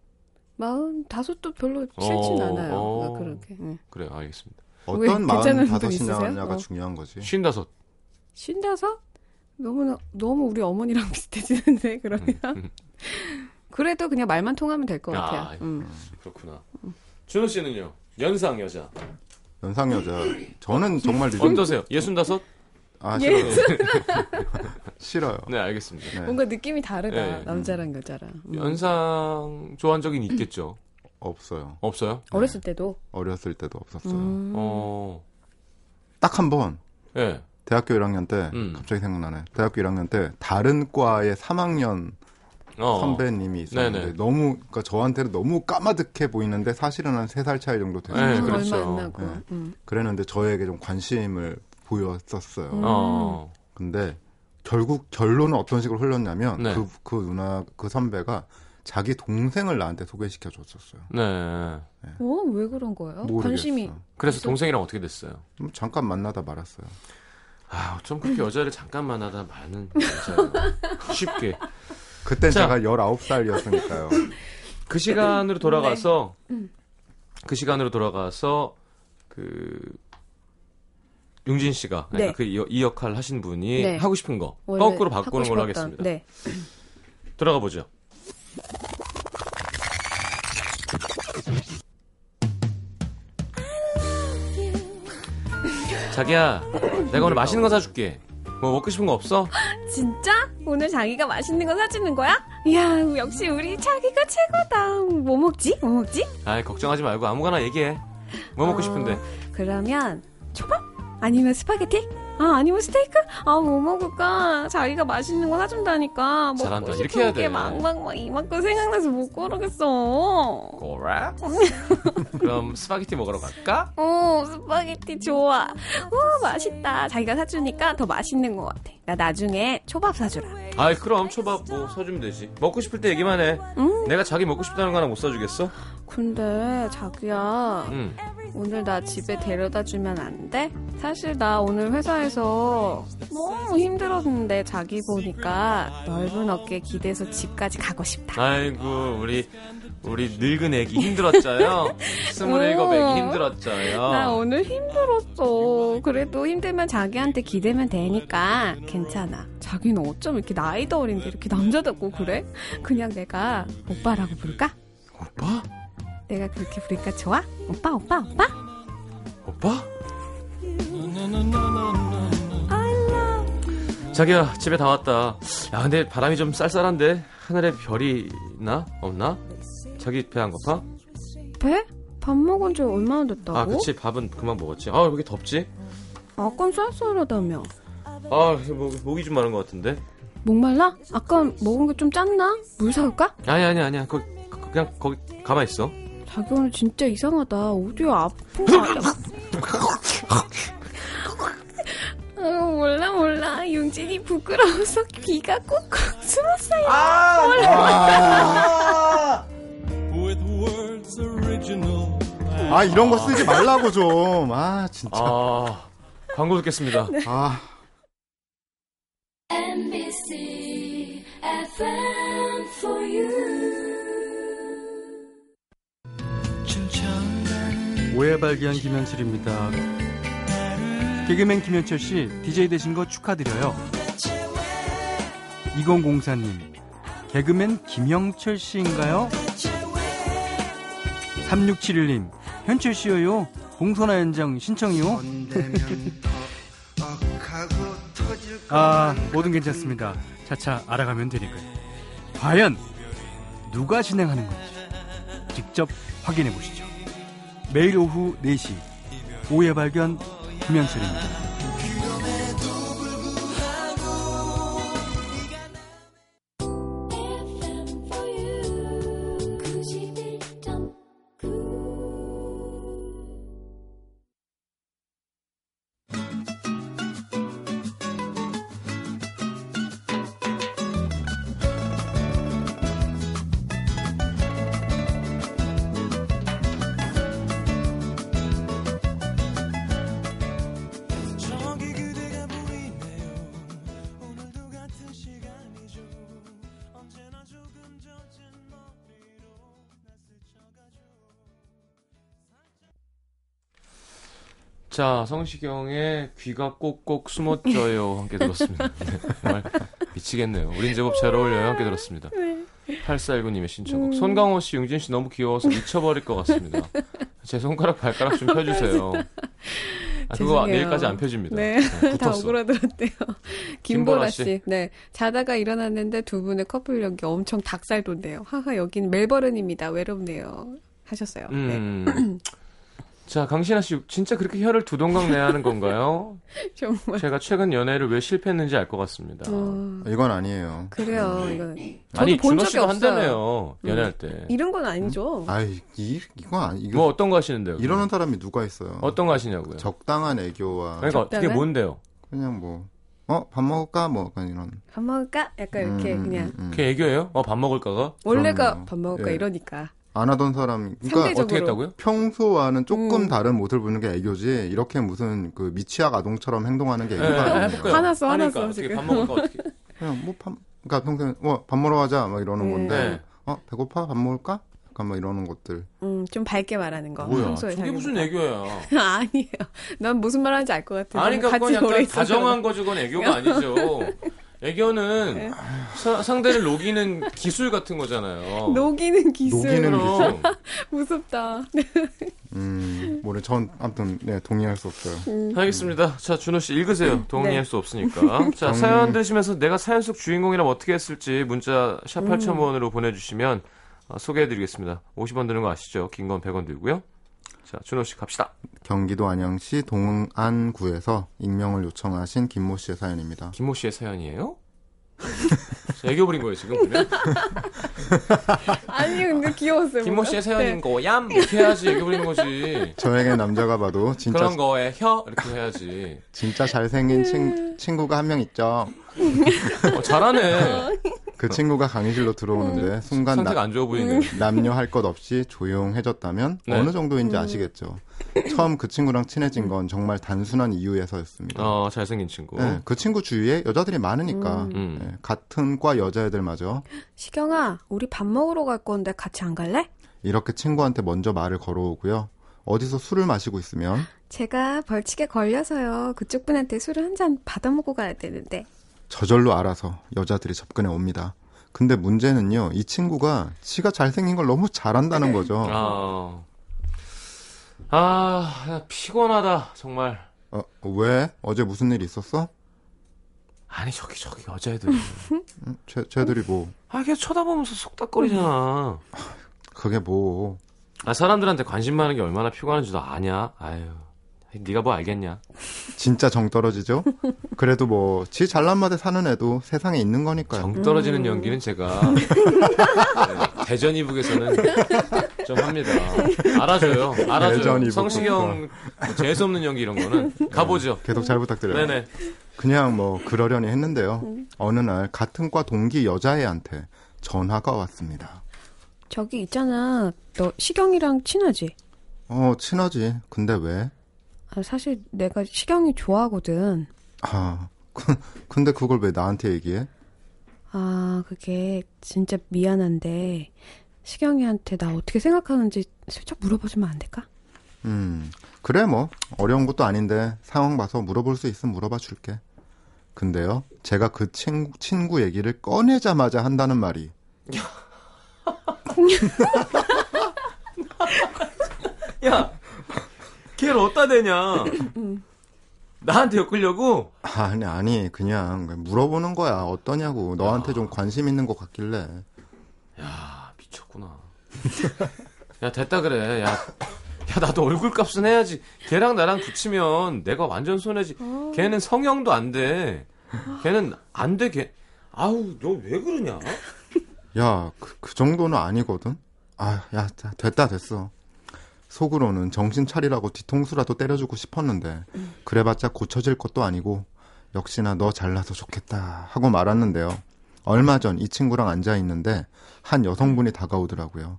Speaker 6: 마흔 다섯도 별로 싫진
Speaker 1: 어,
Speaker 6: 않아요.
Speaker 1: 어.
Speaker 6: 아, 그렇게. 응.
Speaker 1: 그래요, 알겠습니다.
Speaker 6: 왜?
Speaker 5: 어떤
Speaker 6: 분
Speaker 5: 마흔 다섯이냐가
Speaker 6: 있으세요? 어.
Speaker 5: 중요한 거지.
Speaker 1: 쉰다섯.
Speaker 6: 쉰다섯? 너무 너무 우리 어머니랑 비슷해지는데 그러면
Speaker 1: 음.
Speaker 6: 그래도 그냥 말만 통하면 될것
Speaker 1: 아,
Speaker 6: 같아요. 음.
Speaker 1: 그렇구나. 준호 씨는요? 연상 여자.
Speaker 5: 연상 여자. 저는 정말 늦은
Speaker 1: 어떠세요? 예순다섯?
Speaker 5: 아
Speaker 6: 예.
Speaker 5: 싫어요. 싫어요.
Speaker 1: 네, 알겠습니다.
Speaker 5: 네.
Speaker 6: 뭔가 느낌이 다르다.
Speaker 1: 네.
Speaker 6: 남자랑 여자랑. 음.
Speaker 1: 연상 좋아한 적이 있겠죠?
Speaker 5: 없어요.
Speaker 1: 없어요?
Speaker 6: 어렸을 때도.
Speaker 5: 어렸을 때도 없었어요.
Speaker 6: 음.
Speaker 1: 어,
Speaker 5: 딱 한 번
Speaker 1: 예.
Speaker 5: 대학교 1학년 때
Speaker 1: 음.
Speaker 5: 갑자기 생각나네. 대학교 1학년 때 다른 과의 3학년
Speaker 1: 어.
Speaker 5: 선배님이 있었는데
Speaker 1: 네네.
Speaker 5: 너무 그러니까 저한테는 너무 까마득해 보이는데 사실은 한 3살 차이 정도 됐어요.
Speaker 1: 네,
Speaker 6: 음,
Speaker 1: 그렇죠.
Speaker 6: 얼마 안 나고.
Speaker 5: 네.
Speaker 6: 음.
Speaker 5: 그랬는데 저에게 좀 관심을 보였었어요.
Speaker 6: 음.
Speaker 1: 어.
Speaker 5: 근데 결국 결론은 어떤 식으로 흘렀냐면
Speaker 1: 네.
Speaker 5: 그, 그 누나 그 선배가 자기 동생을 나한테 소개시켜 줬었어요.
Speaker 1: 네.
Speaker 6: 어, 왜 그런 거예요?
Speaker 5: 모르겠어.
Speaker 6: 관심이.
Speaker 1: 그래서 동생이랑 어떻게 됐어요?
Speaker 5: 음, 잠깐 만나다 말았어요.
Speaker 1: 아, 어쩜 그렇게 여자를 잠깐 만나다 많은 여자예요. 쉽게.
Speaker 5: 그땐
Speaker 1: 자.
Speaker 5: 제가 19살이었으니까요.
Speaker 1: 그 시간으로 돌아가서
Speaker 6: 네. 음.
Speaker 1: 그 시간으로 돌아가서 그 용진 씨가 그러니까
Speaker 6: 네.
Speaker 1: 그 이, 이 역할 하신 분이
Speaker 6: 네.
Speaker 1: 하고 싶은 거 거꾸로 바꾸는 걸로 하겠습니다.
Speaker 6: 네.
Speaker 1: 들어가 보죠. 자기야, 내가 오늘 맛있는 거 사줄게. 뭐 먹고 싶은 거 없어?
Speaker 6: 진짜? 오늘 자기가 맛있는 거 사주는 거야? 이야, 역시 우리 자기가 최고다. 뭐 먹지? 뭐 먹지?
Speaker 1: 아이 걱정하지 말고 아무거나 얘기해. 뭐 먹고
Speaker 6: 어,
Speaker 1: 싶은데?
Speaker 6: 그러면 초밥? 아니면 스파게티? 아, 아니면 스테이크? 아, 뭐 먹을까? 자기가 맛있는 거 사준다니까. 먹고
Speaker 1: 잘한다.
Speaker 6: 싶은
Speaker 1: 이렇게 해야
Speaker 6: 게
Speaker 1: 돼.
Speaker 6: 막막 막 이만큼 생각나서 못 고르겠어.
Speaker 1: 골라? 그럼 스파게티 먹으러 갈까?
Speaker 6: 어, 스파게티 좋아. 우, 맛있다. 자기가 사주니까 더 맛있는 것 같아. 나 나중에 초밥 사주라.
Speaker 1: 아이 그럼 초밥 뭐 사주면 되지. 먹고 싶을 때 얘기만 해.
Speaker 6: 응?
Speaker 1: 내가 자기 먹고 싶다는 거 하나 못 사주겠어?
Speaker 6: 근데 자기야,
Speaker 1: 응.
Speaker 6: 오늘 나 집에 데려다 주면 안 돼? 사실 나 오늘 회사에서 너무 힘들었는데 자기 보니까 넓은 어깨 기대서 집까지 가고 싶다.
Speaker 1: 아이고 우리 우리 늙은 애기 힘들었죠요. 스물일곱 애기
Speaker 6: 나
Speaker 1: 힘들었죠요.
Speaker 6: 오늘 힘들었어. 그래도 힘들면 자기한테 기대면 되니까 괜찮아. 자기는 어쩜 이렇게 나이도 어린데 이렇게 남자답고 그래? 그냥 내가 오빠라고 부를까?
Speaker 1: 오빠?
Speaker 6: 내가 그렇게 부르니까 좋아? 오빠, 오빠, 오빠?
Speaker 1: 오빠? 자기야 집에 다 왔다. 야 근데 바람이 좀 쌀쌀한데 하늘에 별이 있나 없나? 자기 배 안 고파?
Speaker 6: 배? 밥 먹은 지 얼마나 됐다고?
Speaker 1: 아 그치 밥은 그만 먹었지. 아 왜 이렇게 덥지?
Speaker 6: 아깐 쌀쌀하다며.
Speaker 1: 아 목, 목이 좀 마른 것 같은데.
Speaker 6: 목말라? 아까 먹은 게 좀 짰나? 물 사올까?
Speaker 1: 아니 아니 아니야. 거- 그냥 거기 가만 있어.
Speaker 6: 자기 오늘 진짜 이상하다. 어디야 아픈 거 아니야? 어, 몰라 몰라. 용진이 부끄러워서 귀가 꾹꾹 숨었어요.
Speaker 5: 아 이런 거 쓰지 말라고 좀. 아 진짜.
Speaker 1: 아 광고 듣겠습니다.
Speaker 5: 아.
Speaker 2: NBC FM for you.
Speaker 7: 오해 발견 김현철입니다. 개그맨 김현철 씨, DJ 되신 거 축하드려요. 2004님, 개그맨 김영철 씨인가요? 3671님, 현철 씨요. 공소나 연장 신청이요. 아, 뭐든 괜찮습니다. 차차 알아가면 되니까요. 과연 누가 진행하는 건지 직접 확인해 보시죠. 매일 오후 4시 오해 발견 김현철입니다.
Speaker 1: 자, 성시경의 귀가 꼭꼭 숨어져요. 함께 들었습니다. 네, 정말 미치겠네요. 우린 제법 잘 어울려요. 함께 들었습니다. 8419님의 신청곡. 손강호 씨, 융진 씨 너무 귀여워서 미쳐버릴 것 같습니다. 제 손가락, 발가락 좀 펴주세요. 아, 그거
Speaker 6: 죄송해요.
Speaker 1: 내일까지 안 펴집니다.
Speaker 6: 네, 다
Speaker 1: 붙었어.
Speaker 6: 오그라들었대요.
Speaker 1: 김보라 씨.
Speaker 6: 씨. 네. 자다가 일어났는데 두 분의 커플 연기 엄청 닭살 돋네요. 하하, 여긴 멜버른입니다. 외롭네요. 하셨어요. 네.
Speaker 1: 음. 자, 강신아 씨, 진짜 그렇게 혀를 두 동강 내야 하는 건가요?
Speaker 6: 정말.
Speaker 1: 제가 최근 연애를 왜 실패했는지 알 것 같습니다.
Speaker 6: 어,
Speaker 5: 이건 아니에요.
Speaker 6: 그래요. 이건. 저도
Speaker 1: 아니,
Speaker 6: 본 적이 없어요.
Speaker 1: 연애할 때.
Speaker 6: 이런 건 아니죠.
Speaker 5: 아이, 이, 이건 아니, 이거
Speaker 1: 뭐 어떤 거 하시는데요?
Speaker 5: 이러는 사람이 누가 있어요?
Speaker 1: 어떤 거 하시냐고요?
Speaker 5: 적당한 애교와
Speaker 1: 그러니까 어떻게
Speaker 6: 적당한?
Speaker 1: 뭔데요?
Speaker 5: 그냥 뭐, 어, 밥 먹을까? 뭐, 약간 이런.
Speaker 6: 밥 먹을까? 약간 이렇게
Speaker 5: 음,
Speaker 6: 그냥.
Speaker 5: 음, 음.
Speaker 1: 그게 애교예요? 어, 밥 먹을까가?
Speaker 6: 원래가
Speaker 5: 그럼요.
Speaker 6: 밥 먹을까?
Speaker 5: 예.
Speaker 6: 이러니까.
Speaker 5: 안 하던 사람, 그러니까
Speaker 6: 상대적으로.
Speaker 1: 어떻게 했다고요?
Speaker 5: 평소와는 조금
Speaker 6: 음.
Speaker 5: 다른 모습을 보는 게 애교지, 이렇게 무슨 그 미취학 아동처럼 행동하는 게 애교가
Speaker 1: 예,
Speaker 5: 아니에요.
Speaker 6: 화났어, 화났어,
Speaker 1: 어떻게
Speaker 6: 지금.
Speaker 1: 밥 먹을까 어떻게?
Speaker 5: 그냥 뭐 밥, 그러니까 평소에, 뭐, 밥 먹으러 가자, 막 이러는
Speaker 6: 네.
Speaker 5: 건데,
Speaker 1: 네.
Speaker 5: 어, 배고파? 밥 먹을까? 약간 막 이러는 것들.
Speaker 6: 음, 좀 밝게 말하는 거.
Speaker 1: 뭐야?
Speaker 6: 평소에
Speaker 1: 저게 무슨. 애교야?
Speaker 6: 아니에요. 난 무슨 말 하는지 알 것 같아요.
Speaker 1: 아니, 그러니까 그건
Speaker 6: 같이 오래
Speaker 1: 약간. 다정한 거지, 그건 애교가 아니죠. 애교는 사- 상대를 녹이는 기술 같은 거잖아요.
Speaker 6: 녹이는 기술.
Speaker 5: 녹이는
Speaker 1: 그럼.
Speaker 6: 무섭다.
Speaker 5: 음, 뭐래, 전, 아무튼, 네, 동의할 수 없어요.
Speaker 1: 알겠습니다. 자, 준호 씨 읽으세요. 동의할
Speaker 6: 네.
Speaker 1: 수 없으니까. 자,
Speaker 5: 정-
Speaker 1: 사연 들으시면서 내가 사연 속 주인공이라면 어떻게 했을지 문자 샵 8000번으로 보내주시면 어, 소개해드리겠습니다. 50원 드는 거 아시죠? 긴 건 100원 들고요. 자, 준호 씨 갑시다.
Speaker 5: 경기도 안양시 동안구에서 익명을 요청하신 김모 씨의 사연입니다.
Speaker 1: 김모 씨의 사연이에요? 자, 애교 부린 거예요, 지금 보면.
Speaker 6: 아니, 근데 귀여웠어요.
Speaker 1: 김모. 씨의 사연인
Speaker 6: 네.
Speaker 1: 거얌 이렇게 해야지 애교 부리는 거지.
Speaker 5: 저에게 남자가 봐도 진짜
Speaker 1: 그런 거에 혀 이렇게 해야지.
Speaker 5: 진짜 잘생긴 친, 친구가 한 명 있죠.
Speaker 1: 어, 잘하네.
Speaker 5: 그 친구가 강의실로 들어오는데 순간
Speaker 1: 상태가
Speaker 5: 나,
Speaker 1: 안 좋아 보이네.
Speaker 5: 남녀 할 것 없이 조용해졌다면
Speaker 1: 네.
Speaker 5: 어느 정도인지 아시겠죠. 처음 그 친구랑 친해진 건 정말 단순한 이유에서였습니다.
Speaker 1: 어, 잘생긴 친구.
Speaker 5: 네, 그 친구 주위에 여자들이 많으니까
Speaker 1: 음.
Speaker 5: 네, 같은 과 여자애들마저
Speaker 6: 시경아, 우리 밥 먹으러 갈 건데 같이 안 갈래?
Speaker 5: 이렇게 친구한테 먼저 말을 걸어오고요. 어디서 술을 마시고 있으면
Speaker 6: 제가 벌칙에 걸려서요. 그쪽 분한테 술을 한 잔 받아먹고 가야 되는데.
Speaker 5: 저절로 알아서 여자들이 접근해 옵니다. 근데 문제는요, 이 친구가 지가 잘생긴 걸 너무 잘한다는 거죠.
Speaker 1: 아, 아, 야, 피곤하다 정말.
Speaker 5: 어, 왜? 어제 무슨 일 있었어?
Speaker 1: 아니 저기 저기 여자애들.
Speaker 5: 음, 쟤, 쟤들이 뭐,
Speaker 1: 아, 걔 쳐다보면서 속닥거리잖아.
Speaker 5: 그게 뭐,
Speaker 1: 아, 사람들한테 관심 많은 게 얼마나 피곤한지도 아냐. 아유, 네가 뭐 알겠냐.
Speaker 5: 진짜 정 떨어지죠? 그래도 뭐, 지 잘난 맛에 사는 애도 세상에 있는 거니까요.
Speaker 1: 정 떨어지는 연기는 제가 네, 대전 이북에서는 좀 합니다. 알아줘요. 알아줘요.
Speaker 5: 이북
Speaker 1: 성시경 재수 없는 연기 이런 거는 가보죠.
Speaker 5: 계속 잘 부탁드려요.
Speaker 1: 네네.
Speaker 5: 그냥 뭐, 그러려니 했는데요. 어느 날, 같은 과 동기 여자애한테 전화가 왔습니다.
Speaker 6: 저기 있잖아. 너 시경이랑 친하지?
Speaker 5: 어, 친하지. 근데 왜?
Speaker 6: 아, 사실 내가 시경이 좋아하거든.
Speaker 5: 아, 그, 근데 그걸 왜 나한테 얘기해?
Speaker 6: 아, 그게 진짜 미안한데 시경이한테 나 어떻게 생각하는지 슬쩍 물어봐주면 안 될까?
Speaker 5: 음, 그래 뭐 어려운 것도 아닌데 상황 봐서 물어볼 수 있으면 물어봐 줄게. 근데요, 제가 그 친구, 친구 얘기를 꺼내자마자 한다는 말이
Speaker 1: 야, 걔를 어디다 대냐? 나한테 엮으려고?
Speaker 5: 아니 아니 그냥 물어보는 거야 어떠냐고 너한테 좀 관심 있는 것 같길래
Speaker 1: 야, 미쳤구나. 야, 됐다 그래. 야, 야, 나도 얼굴 값은 해야지. 걔랑 나랑 붙이면 내가 완전 손해지. 걔는 성형도 안 돼. 걔는 안 돼, 걔. 아우, 너 왜 그러냐?
Speaker 5: 야그 그 정도는 아니거든. 아야 됐다 됐어. 속으로는 정신 차리라고 뒤통수라도 때려주고 싶었는데 그래봤자 고쳐질 것도 아니고 역시나 너 잘나서 좋겠다 하고 말았는데요. 얼마 전 이 친구랑 앉아 있는데 한 여성분이 다가오더라고요.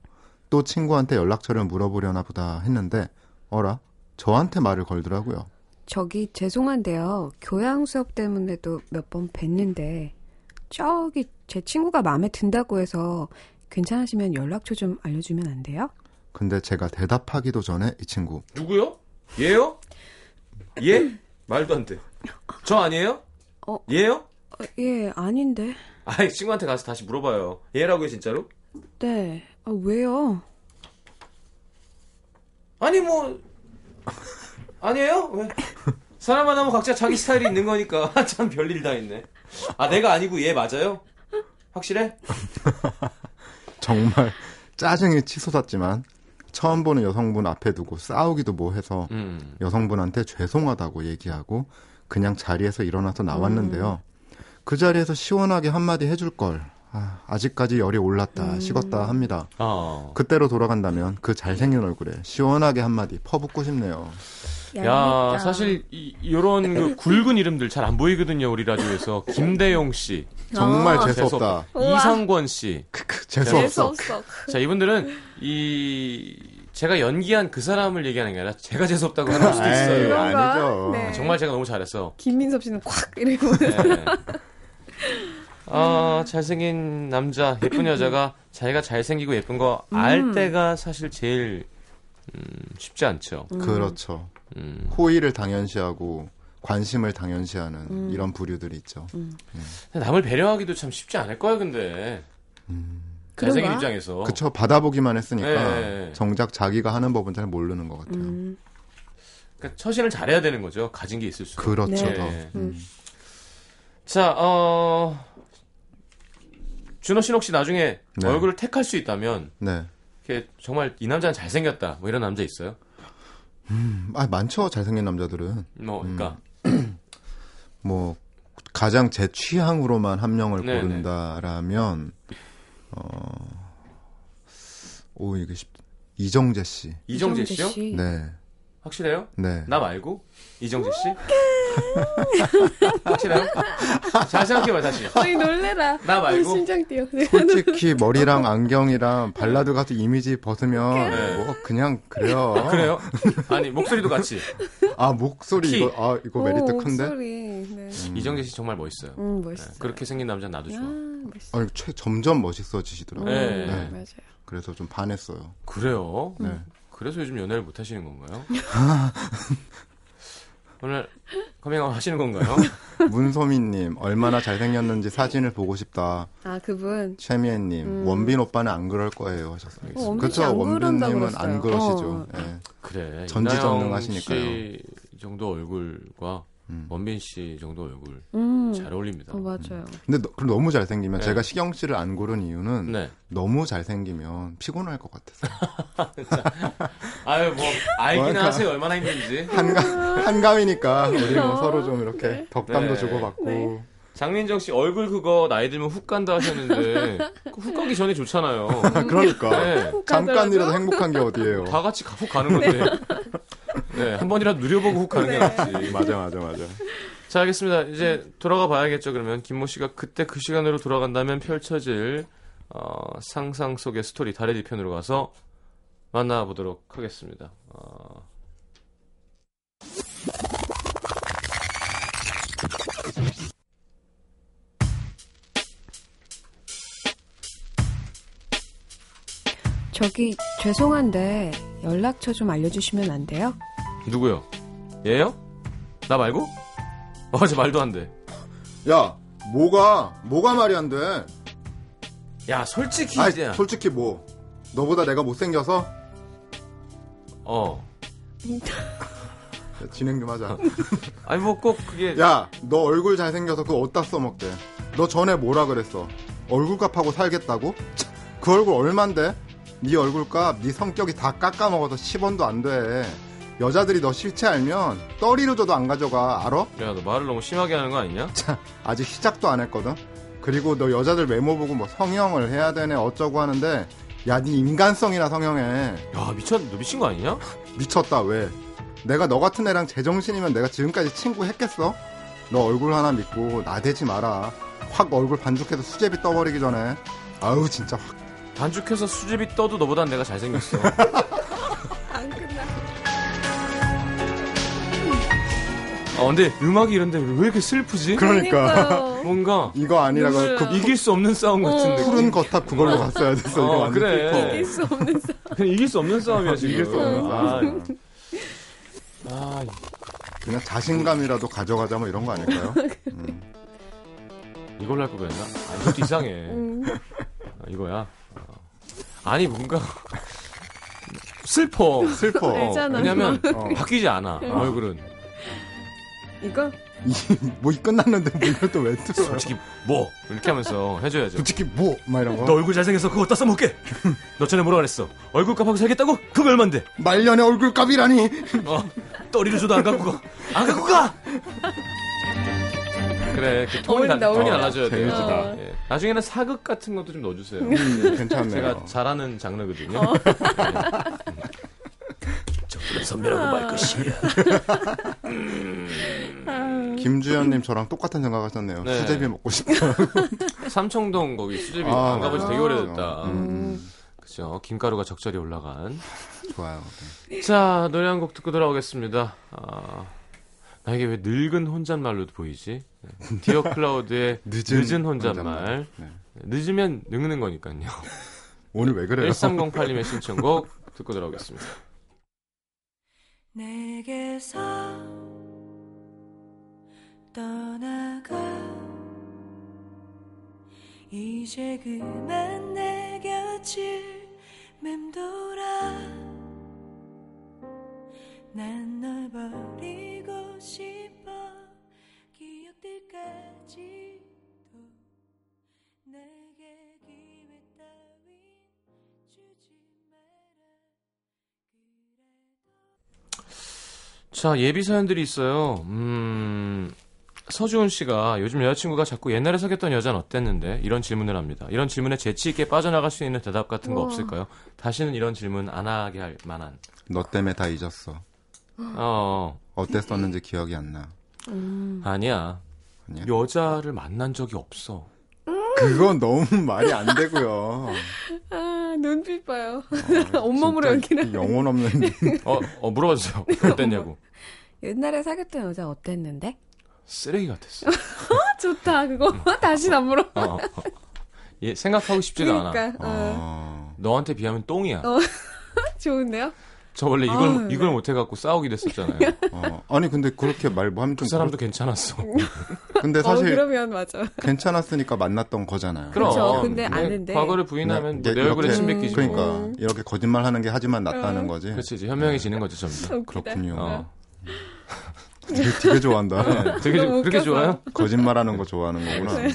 Speaker 5: 또 친구한테 연락처를 물어보려나 보다 했는데 어라 저한테 말을 걸더라고요.
Speaker 6: 저기 죄송한데요. 교양 수업 때문에도 몇 번 뵀는데 저기 제 친구가 마음에 든다고 해서 괜찮으시면 연락처 좀 알려주면 안 돼요?
Speaker 5: 근데 제가 대답하기도 전에 이 친구
Speaker 1: 누구요? 얘요? 예? 말도 안 돼. 저 아니에요?
Speaker 6: 어.
Speaker 1: 얘요?
Speaker 6: 어, 예, 아닌데.
Speaker 1: 아이 친구한테 가서 다시 물어봐요. 얘라고요 진짜로?
Speaker 6: 네. 아, 왜요?
Speaker 1: 아니 뭐 아니에요? 왜? 사람 하나면 각자 자기 스타일이 있는 거니까 참 별일 다 있네. 아 내가 아니고 얘 맞아요? 확실해?
Speaker 5: 정말 짜증이 치솟았지만 처음 보는 여성분 앞에 두고 싸우기도 뭐 해서
Speaker 1: 음.
Speaker 5: 여성분한테 죄송하다고 얘기하고 그냥 자리에서 일어나서 나왔는데요. 그 자리에서 시원하게 한마디 해줄 걸. 아, 아직까지 열이 올랐다, 식었다 합니다.
Speaker 1: 아.
Speaker 5: 그때로 돌아간다면 그 잘생긴 얼굴에 시원하게 한마디 퍼붓고 싶네요.
Speaker 1: 야 사실 이, 이런 그 굵은 이름들 잘 안 보이거든요 우리 라디오에서 김대용 씨,
Speaker 5: 정말
Speaker 6: 아,
Speaker 5: 재수없다.
Speaker 6: 우와.
Speaker 1: 이상권 씨.
Speaker 5: 크크, 재수없어.
Speaker 6: 재수없어.
Speaker 1: 자 이분들은 이 제가 연기한 그 사람을 얘기하는 게 아니라 제가 재수없다고 하는 수도
Speaker 5: 에이,
Speaker 1: 있어요.
Speaker 6: 그런가?
Speaker 5: 아니죠.
Speaker 6: 네.
Speaker 1: 정말 제가 너무 잘했어.
Speaker 6: 김민섭 씨는 콱 이러고.
Speaker 1: 네. 아, 잘생긴 남자, 예쁜 여자가 자기가 잘생기고 예쁜 거알
Speaker 6: 음.
Speaker 1: 때가 사실 제일 음, 쉽지 않죠.
Speaker 5: 그렇죠.
Speaker 1: 음.
Speaker 5: 호의를 당연시하고 관심을 당연시하는
Speaker 6: 음.
Speaker 5: 이런 부류들이 있죠.
Speaker 1: 남을 배려하기도 참 쉽지 않을 거야, 근데. 잘생긴
Speaker 6: 그런가?
Speaker 1: 입장에서.
Speaker 5: 그쵸. 받아보기만 했으니까
Speaker 1: 네.
Speaker 5: 정작 자기가 하는 법은 잘 모르는 것 같아요.
Speaker 6: 음.
Speaker 1: 그러니까 처신을 잘해야 되는 거죠. 가진 게 있을수록.
Speaker 5: 그렇죠.
Speaker 6: 네.
Speaker 5: 더.
Speaker 1: 네.
Speaker 5: 음.
Speaker 1: 자, 어, 준호 씨는 혹시 나중에
Speaker 5: 네.
Speaker 1: 얼굴을 택할 수 있다면,
Speaker 5: 네.
Speaker 1: 이렇게 정말 이 남자는 잘생겼다. 뭐 이런 남자 있어요?
Speaker 5: 아, 많죠. 잘생긴 남자들은.
Speaker 1: 뭐, 그러니까.
Speaker 5: 뭐 가장 제 취향으로만 한 명을
Speaker 1: 네네.
Speaker 5: 고른다라면 어. 오 이게 쉽. 이정재 씨.
Speaker 1: 이정재 씨요?
Speaker 6: 씨.
Speaker 5: 네.
Speaker 1: 확실해요?
Speaker 5: 네.
Speaker 1: 나 말고? 이정재 씨? 확실해요? 잘 생각해봐, 다시.
Speaker 6: 어이 놀래라.
Speaker 1: 나 말고?
Speaker 6: 심장 뛰어. 네.
Speaker 5: 솔직히 머리랑 안경이랑 발라드 가수 이미지 벗으면
Speaker 1: 네.
Speaker 5: 뭐 그냥 그래요.
Speaker 1: 그래요? 아니, 목소리도 같이.
Speaker 5: 아 목소리
Speaker 1: 키.
Speaker 5: 이거 아 이거 메리트
Speaker 6: 오,
Speaker 5: 큰데.
Speaker 6: 목소리. 네.
Speaker 1: 이정재 씨 정말 멋있어요.
Speaker 6: 음,
Speaker 1: 네,
Speaker 6: 멋있어.
Speaker 1: 그렇게 생긴 남자 나도
Speaker 6: 야,
Speaker 1: 좋아.
Speaker 6: 멋있어.
Speaker 5: 아최 점점 멋있어지시더라고요.
Speaker 1: 네.
Speaker 5: 네.
Speaker 6: 맞아요.
Speaker 5: 그래서 좀 반했어요.
Speaker 1: 그래요?
Speaker 5: 네.
Speaker 1: 그래서 요즘 연애를 못 하시는 건가요? 오늘 커밍아웃 하시는 건가요?
Speaker 5: 문소민님 얼마나 잘생겼는지 사진을 보고 싶다.
Speaker 6: 아, 그분.
Speaker 5: 최미애님
Speaker 6: 음.
Speaker 5: 원빈 오빠는 안 그럴 거예요 하셨어요.
Speaker 6: 어, 원빈
Speaker 5: 그렇죠. 원빈님은 안. 그러시죠.
Speaker 6: 어.
Speaker 5: 예.
Speaker 1: 그래.
Speaker 5: 전지전능하시니까요.
Speaker 1: 정도 얼굴과
Speaker 5: 음.
Speaker 1: 원빈 씨 정도 얼굴
Speaker 6: 음.
Speaker 1: 잘 어울립니다.
Speaker 6: 어, 맞아요.
Speaker 5: 근데 너, 그럼 너무 잘생기면
Speaker 1: 네.
Speaker 5: 제가 시경 씨를 안 고른 이유는
Speaker 1: 네.
Speaker 5: 너무 잘생기면 피곤할 것 같아서
Speaker 1: 아유 뭐 알긴
Speaker 5: 뭐랄까.
Speaker 1: 하세요 얼마나 힘든지.
Speaker 5: 한가, 한감이니까 우리 뭐 서로 좀 이렇게 덕담도
Speaker 1: 네.
Speaker 5: 주고받고
Speaker 1: 장민정 씨 얼굴 그거 나이 들면 훅 간다 하셨는데 그훅 가기 전에 좋잖아요.
Speaker 5: 그러니까
Speaker 1: 네.
Speaker 5: 잠깐이라도 행복한 게 어디예요?
Speaker 1: 다 같이 훅 가는 건데. 네, 한 번이라도 누려보고 훅 가는 게 낫지.
Speaker 5: 맞아 맞아 맞아.
Speaker 1: 자, 알겠습니다. 이제 돌아가 봐야겠죠. 그러면 김모 씨가 그때 그 시간으로 돌아간다면 펼쳐질 어, 상상 속의 스토리 달의 뒤편으로 가서 만나보도록 하겠습니다. 어,
Speaker 6: 저기, 죄송한데, 연락처 좀 알려주시면 안 돼요?
Speaker 1: 누구요? 얘요? 나 말고? 어, 저 말도 안 돼.
Speaker 5: 야 뭐가 뭐가 말이 안 돼?
Speaker 1: 야, 솔직히
Speaker 5: 아
Speaker 1: 이제
Speaker 5: 솔직히 뭐 너보다 내가 못생겨서
Speaker 1: 어.
Speaker 5: 야, 진행 좀 하자.
Speaker 1: 아니 뭐 꼭 그게
Speaker 5: 야 너 얼굴 잘생겨서 그거 어디다 써먹대? 너 전에 뭐라 그랬어? 얼굴값하고 살겠다고? 참, 그 얼굴 얼만데? 네 얼굴값, 네 성격이 다 깎아먹어서 10원도 안 돼. 여자들이 너 실체 알면 떠리로 줘도 안 가져가. 알아?
Speaker 1: 야, 너 말을 너무 심하게 하는 거 아니냐?
Speaker 5: 아직 시작도 안 했거든. 그리고 너 여자들 외모 보고 뭐 성형을 해야 되네 어쩌고 하는데 야 네 인간성이나 성형해.
Speaker 1: 야, 미쳤 너 미친 거 아니냐?
Speaker 5: 미쳤다 왜? 내가 너 같은 애랑 제정신이면 내가 지금까지 친구 했겠어? 너 얼굴 하나 믿고 나대지 마라. 확 얼굴 반죽해서 수제비 떠버리기 전에. 아우 진짜 확.
Speaker 1: 반죽해서 수제비 떠도 너보단 내가 잘생겼어.
Speaker 6: 안 끝나.
Speaker 1: 아, 근데 음악이 이런데 왜 이렇게 슬프지?
Speaker 5: 그러니까
Speaker 1: 뭔가
Speaker 5: 이거 아니라고
Speaker 6: 눈물
Speaker 5: 그
Speaker 6: 나.
Speaker 1: 이길 수 없는 싸움 같은
Speaker 6: 어.
Speaker 1: 느낌.
Speaker 5: 푸른 거탑 그걸로 갔어야 됐어. 이거
Speaker 1: 어,
Speaker 5: 완전
Speaker 1: 그래.
Speaker 5: 슬퍼.
Speaker 6: 이길 수 없는 싸움.
Speaker 1: 그냥 이길 수 없는 싸움이야 지금.
Speaker 5: 이길 수 없는
Speaker 1: 아,
Speaker 5: 싸움.
Speaker 1: 아,
Speaker 5: 그냥 자신감이라도 가져가자 뭐 이런 거 아닐까요? 음.
Speaker 1: 이걸로 할걸 그랬나? 아, 이것도 이상해.
Speaker 6: 음.
Speaker 1: 아, 이거야. 어. 아니 뭔가 슬퍼.
Speaker 5: 슬퍼.
Speaker 1: 어,
Speaker 6: 알잖아.
Speaker 1: 왜냐면
Speaker 5: 어.
Speaker 1: 바뀌지 않아 얼굴은.
Speaker 6: 이거
Speaker 5: 뭐 끝났는데 뭐 이걸 또왜 틀어요?
Speaker 1: 솔직히 뭐 이렇게 하면서 해줘야죠.
Speaker 5: 솔직히 뭐? 막 이런 거.
Speaker 1: 너 얼굴 잘생겨서 그거 떠서 먹게. 너 전에 뭐라 그랬어? 얼굴 값하고 살겠다고? 그거 얼만데?
Speaker 5: 말년의 얼굴값이라니.
Speaker 1: 어, 떠리를 줘도 안 갖고 가. 안 갖고 가! 그래, 그 톤이,
Speaker 6: 어울린다,
Speaker 1: 다, 톤이
Speaker 6: 어울린다.
Speaker 1: 달라져야 돼요.
Speaker 5: 재밌다.
Speaker 1: 예. 나중에는 사극 같은 것도 좀 넣어주세요.
Speaker 5: 음, 괜찮네요.
Speaker 1: 제가 잘하는 장르거든요. 저분은 선배라고 말 것이야.
Speaker 5: 김주현님 저랑 똑같은 생각하셨네요.
Speaker 1: 네.
Speaker 5: 수제비 먹고 싶다.
Speaker 1: 삼청동 거기 수제비
Speaker 5: 아,
Speaker 1: 안 가본 지 되게 오래됐다.
Speaker 5: 음,
Speaker 1: 그죠. 김가루가 적절히 올라간.
Speaker 5: 좋아요.
Speaker 1: 자, 노래 한 곡 듣고 돌아오겠습니다. 아, 나에게 왜 늙은 혼잣말로 보이지? 네. 디어 클라우드의 늦은, 혼잣말.
Speaker 5: 네.
Speaker 1: 늦으면 늙는 거니까요.
Speaker 5: 오늘 왜 그래요?
Speaker 1: 1308님의 신청곡 듣고 돌아오겠습니다.
Speaker 2: 내게서 떠나가. 이제 그만 내 곁을 맴돌아. 난 널 버리고 싶어. 마라.
Speaker 1: 자, 예비 사연들이 있어요. 음, 서주은 씨가 요즘 여자친구가 자꾸 옛날에 사귀었던 여자는 어땠는데? 이런 질문을 합니다. 이런 질문에 재치 있게 빠져나갈 수 있는 대답 같은 거
Speaker 6: 우와.
Speaker 1: 없을까요? 다시는 이런 질문 안 하게 할 만한.
Speaker 5: 너 때문에 다 잊었어.
Speaker 1: 어,
Speaker 5: 어땠었는지 기억이 안 나.
Speaker 1: 아니야.
Speaker 5: 아니야?
Speaker 1: 여자를 만난 적이 없어.
Speaker 5: 그건 너무 말이 안 되고요.
Speaker 6: 아 눈빛 봐요.
Speaker 5: 어,
Speaker 6: 온몸으로 연기를.
Speaker 5: 영혼 없는.
Speaker 1: 어, 어, 물어봐주세요. 어땠냐고.
Speaker 6: 옛날에 사귀었던 여자 어땠는데?
Speaker 1: 쓰레기 같았어.
Speaker 6: 아, 좋다 그거 다시 안 물어.
Speaker 1: 어, 어. 예, 생각하고 싶지도 않아.
Speaker 6: 그러니까 어,
Speaker 5: 어.
Speaker 1: 너한테 비하면 똥이야.
Speaker 6: 어. 좋은데요?
Speaker 1: 저 원래 이걸,
Speaker 6: 아유,
Speaker 1: 이걸
Speaker 6: 네.
Speaker 1: 못해 갖고 싸우게 됐었잖아요.
Speaker 5: 어. 아니 근데 그렇게 말뭐 하면 그좀
Speaker 1: 사람도
Speaker 5: 그렇-
Speaker 1: 괜찮았어.
Speaker 5: 근데
Speaker 6: 어
Speaker 5: 사실
Speaker 6: 그러면 맞아.
Speaker 5: 괜찮았으니까 만났던 거잖아요.
Speaker 1: 그럼.
Speaker 6: 그쵸, 근데
Speaker 1: 네,
Speaker 6: 아는데.
Speaker 1: 과거를 부인하면
Speaker 5: 네,
Speaker 1: 뭐내 얼굴에
Speaker 5: 이렇게-
Speaker 1: 침 뱉기지.
Speaker 5: 그러니까
Speaker 1: 뭐.
Speaker 6: 음.
Speaker 5: 이렇게 거짓말하는 게 하지만 낫다는
Speaker 6: 어.
Speaker 5: 거지.
Speaker 1: 그렇지, 이제 현명해지는 거지, 점점.
Speaker 5: 그렇군요.
Speaker 1: 어.
Speaker 5: 되게, 되게 좋아한다.
Speaker 1: 네, 되게 그렇게. 좋아요?
Speaker 5: 거짓말하는 거 좋아하는 거구나.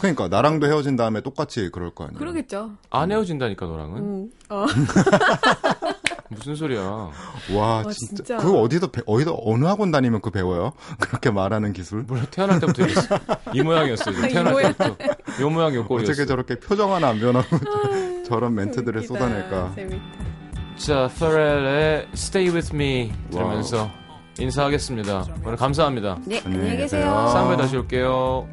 Speaker 5: 그러니까 나랑도 헤어진 다음에 똑같이 그럴 거 아니에요.
Speaker 6: 그러겠죠.
Speaker 1: 안 헤어진다니까 너랑은
Speaker 6: 음. 어.
Speaker 1: 무슨 소리야?
Speaker 5: 와
Speaker 6: 와,
Speaker 5: 진짜.
Speaker 6: 진짜.
Speaker 5: 그거 어디서 배, 어디서 어느 학원 다니면 그 배워요? 그렇게 말하는 기술?
Speaker 1: 몰라 태어날 때부터 이랬어. 이 모양이었어. 지금.
Speaker 6: 이
Speaker 1: 태어날
Speaker 6: 모양.
Speaker 1: 때부터 요 모양 요 꼴이었어.
Speaker 5: 어떻게 저렇게 표정 하나 안 변하고 저런 멘트들을. 쏟아낼까?
Speaker 6: 재밌다.
Speaker 1: 자, 페렐의 Stay With Me 들으면서 인사하겠습니다. 오늘 감사합니다.
Speaker 6: 네,
Speaker 5: 안녕히
Speaker 6: 계세요.
Speaker 5: 계세요.
Speaker 1: 쌍배 다시 올게요.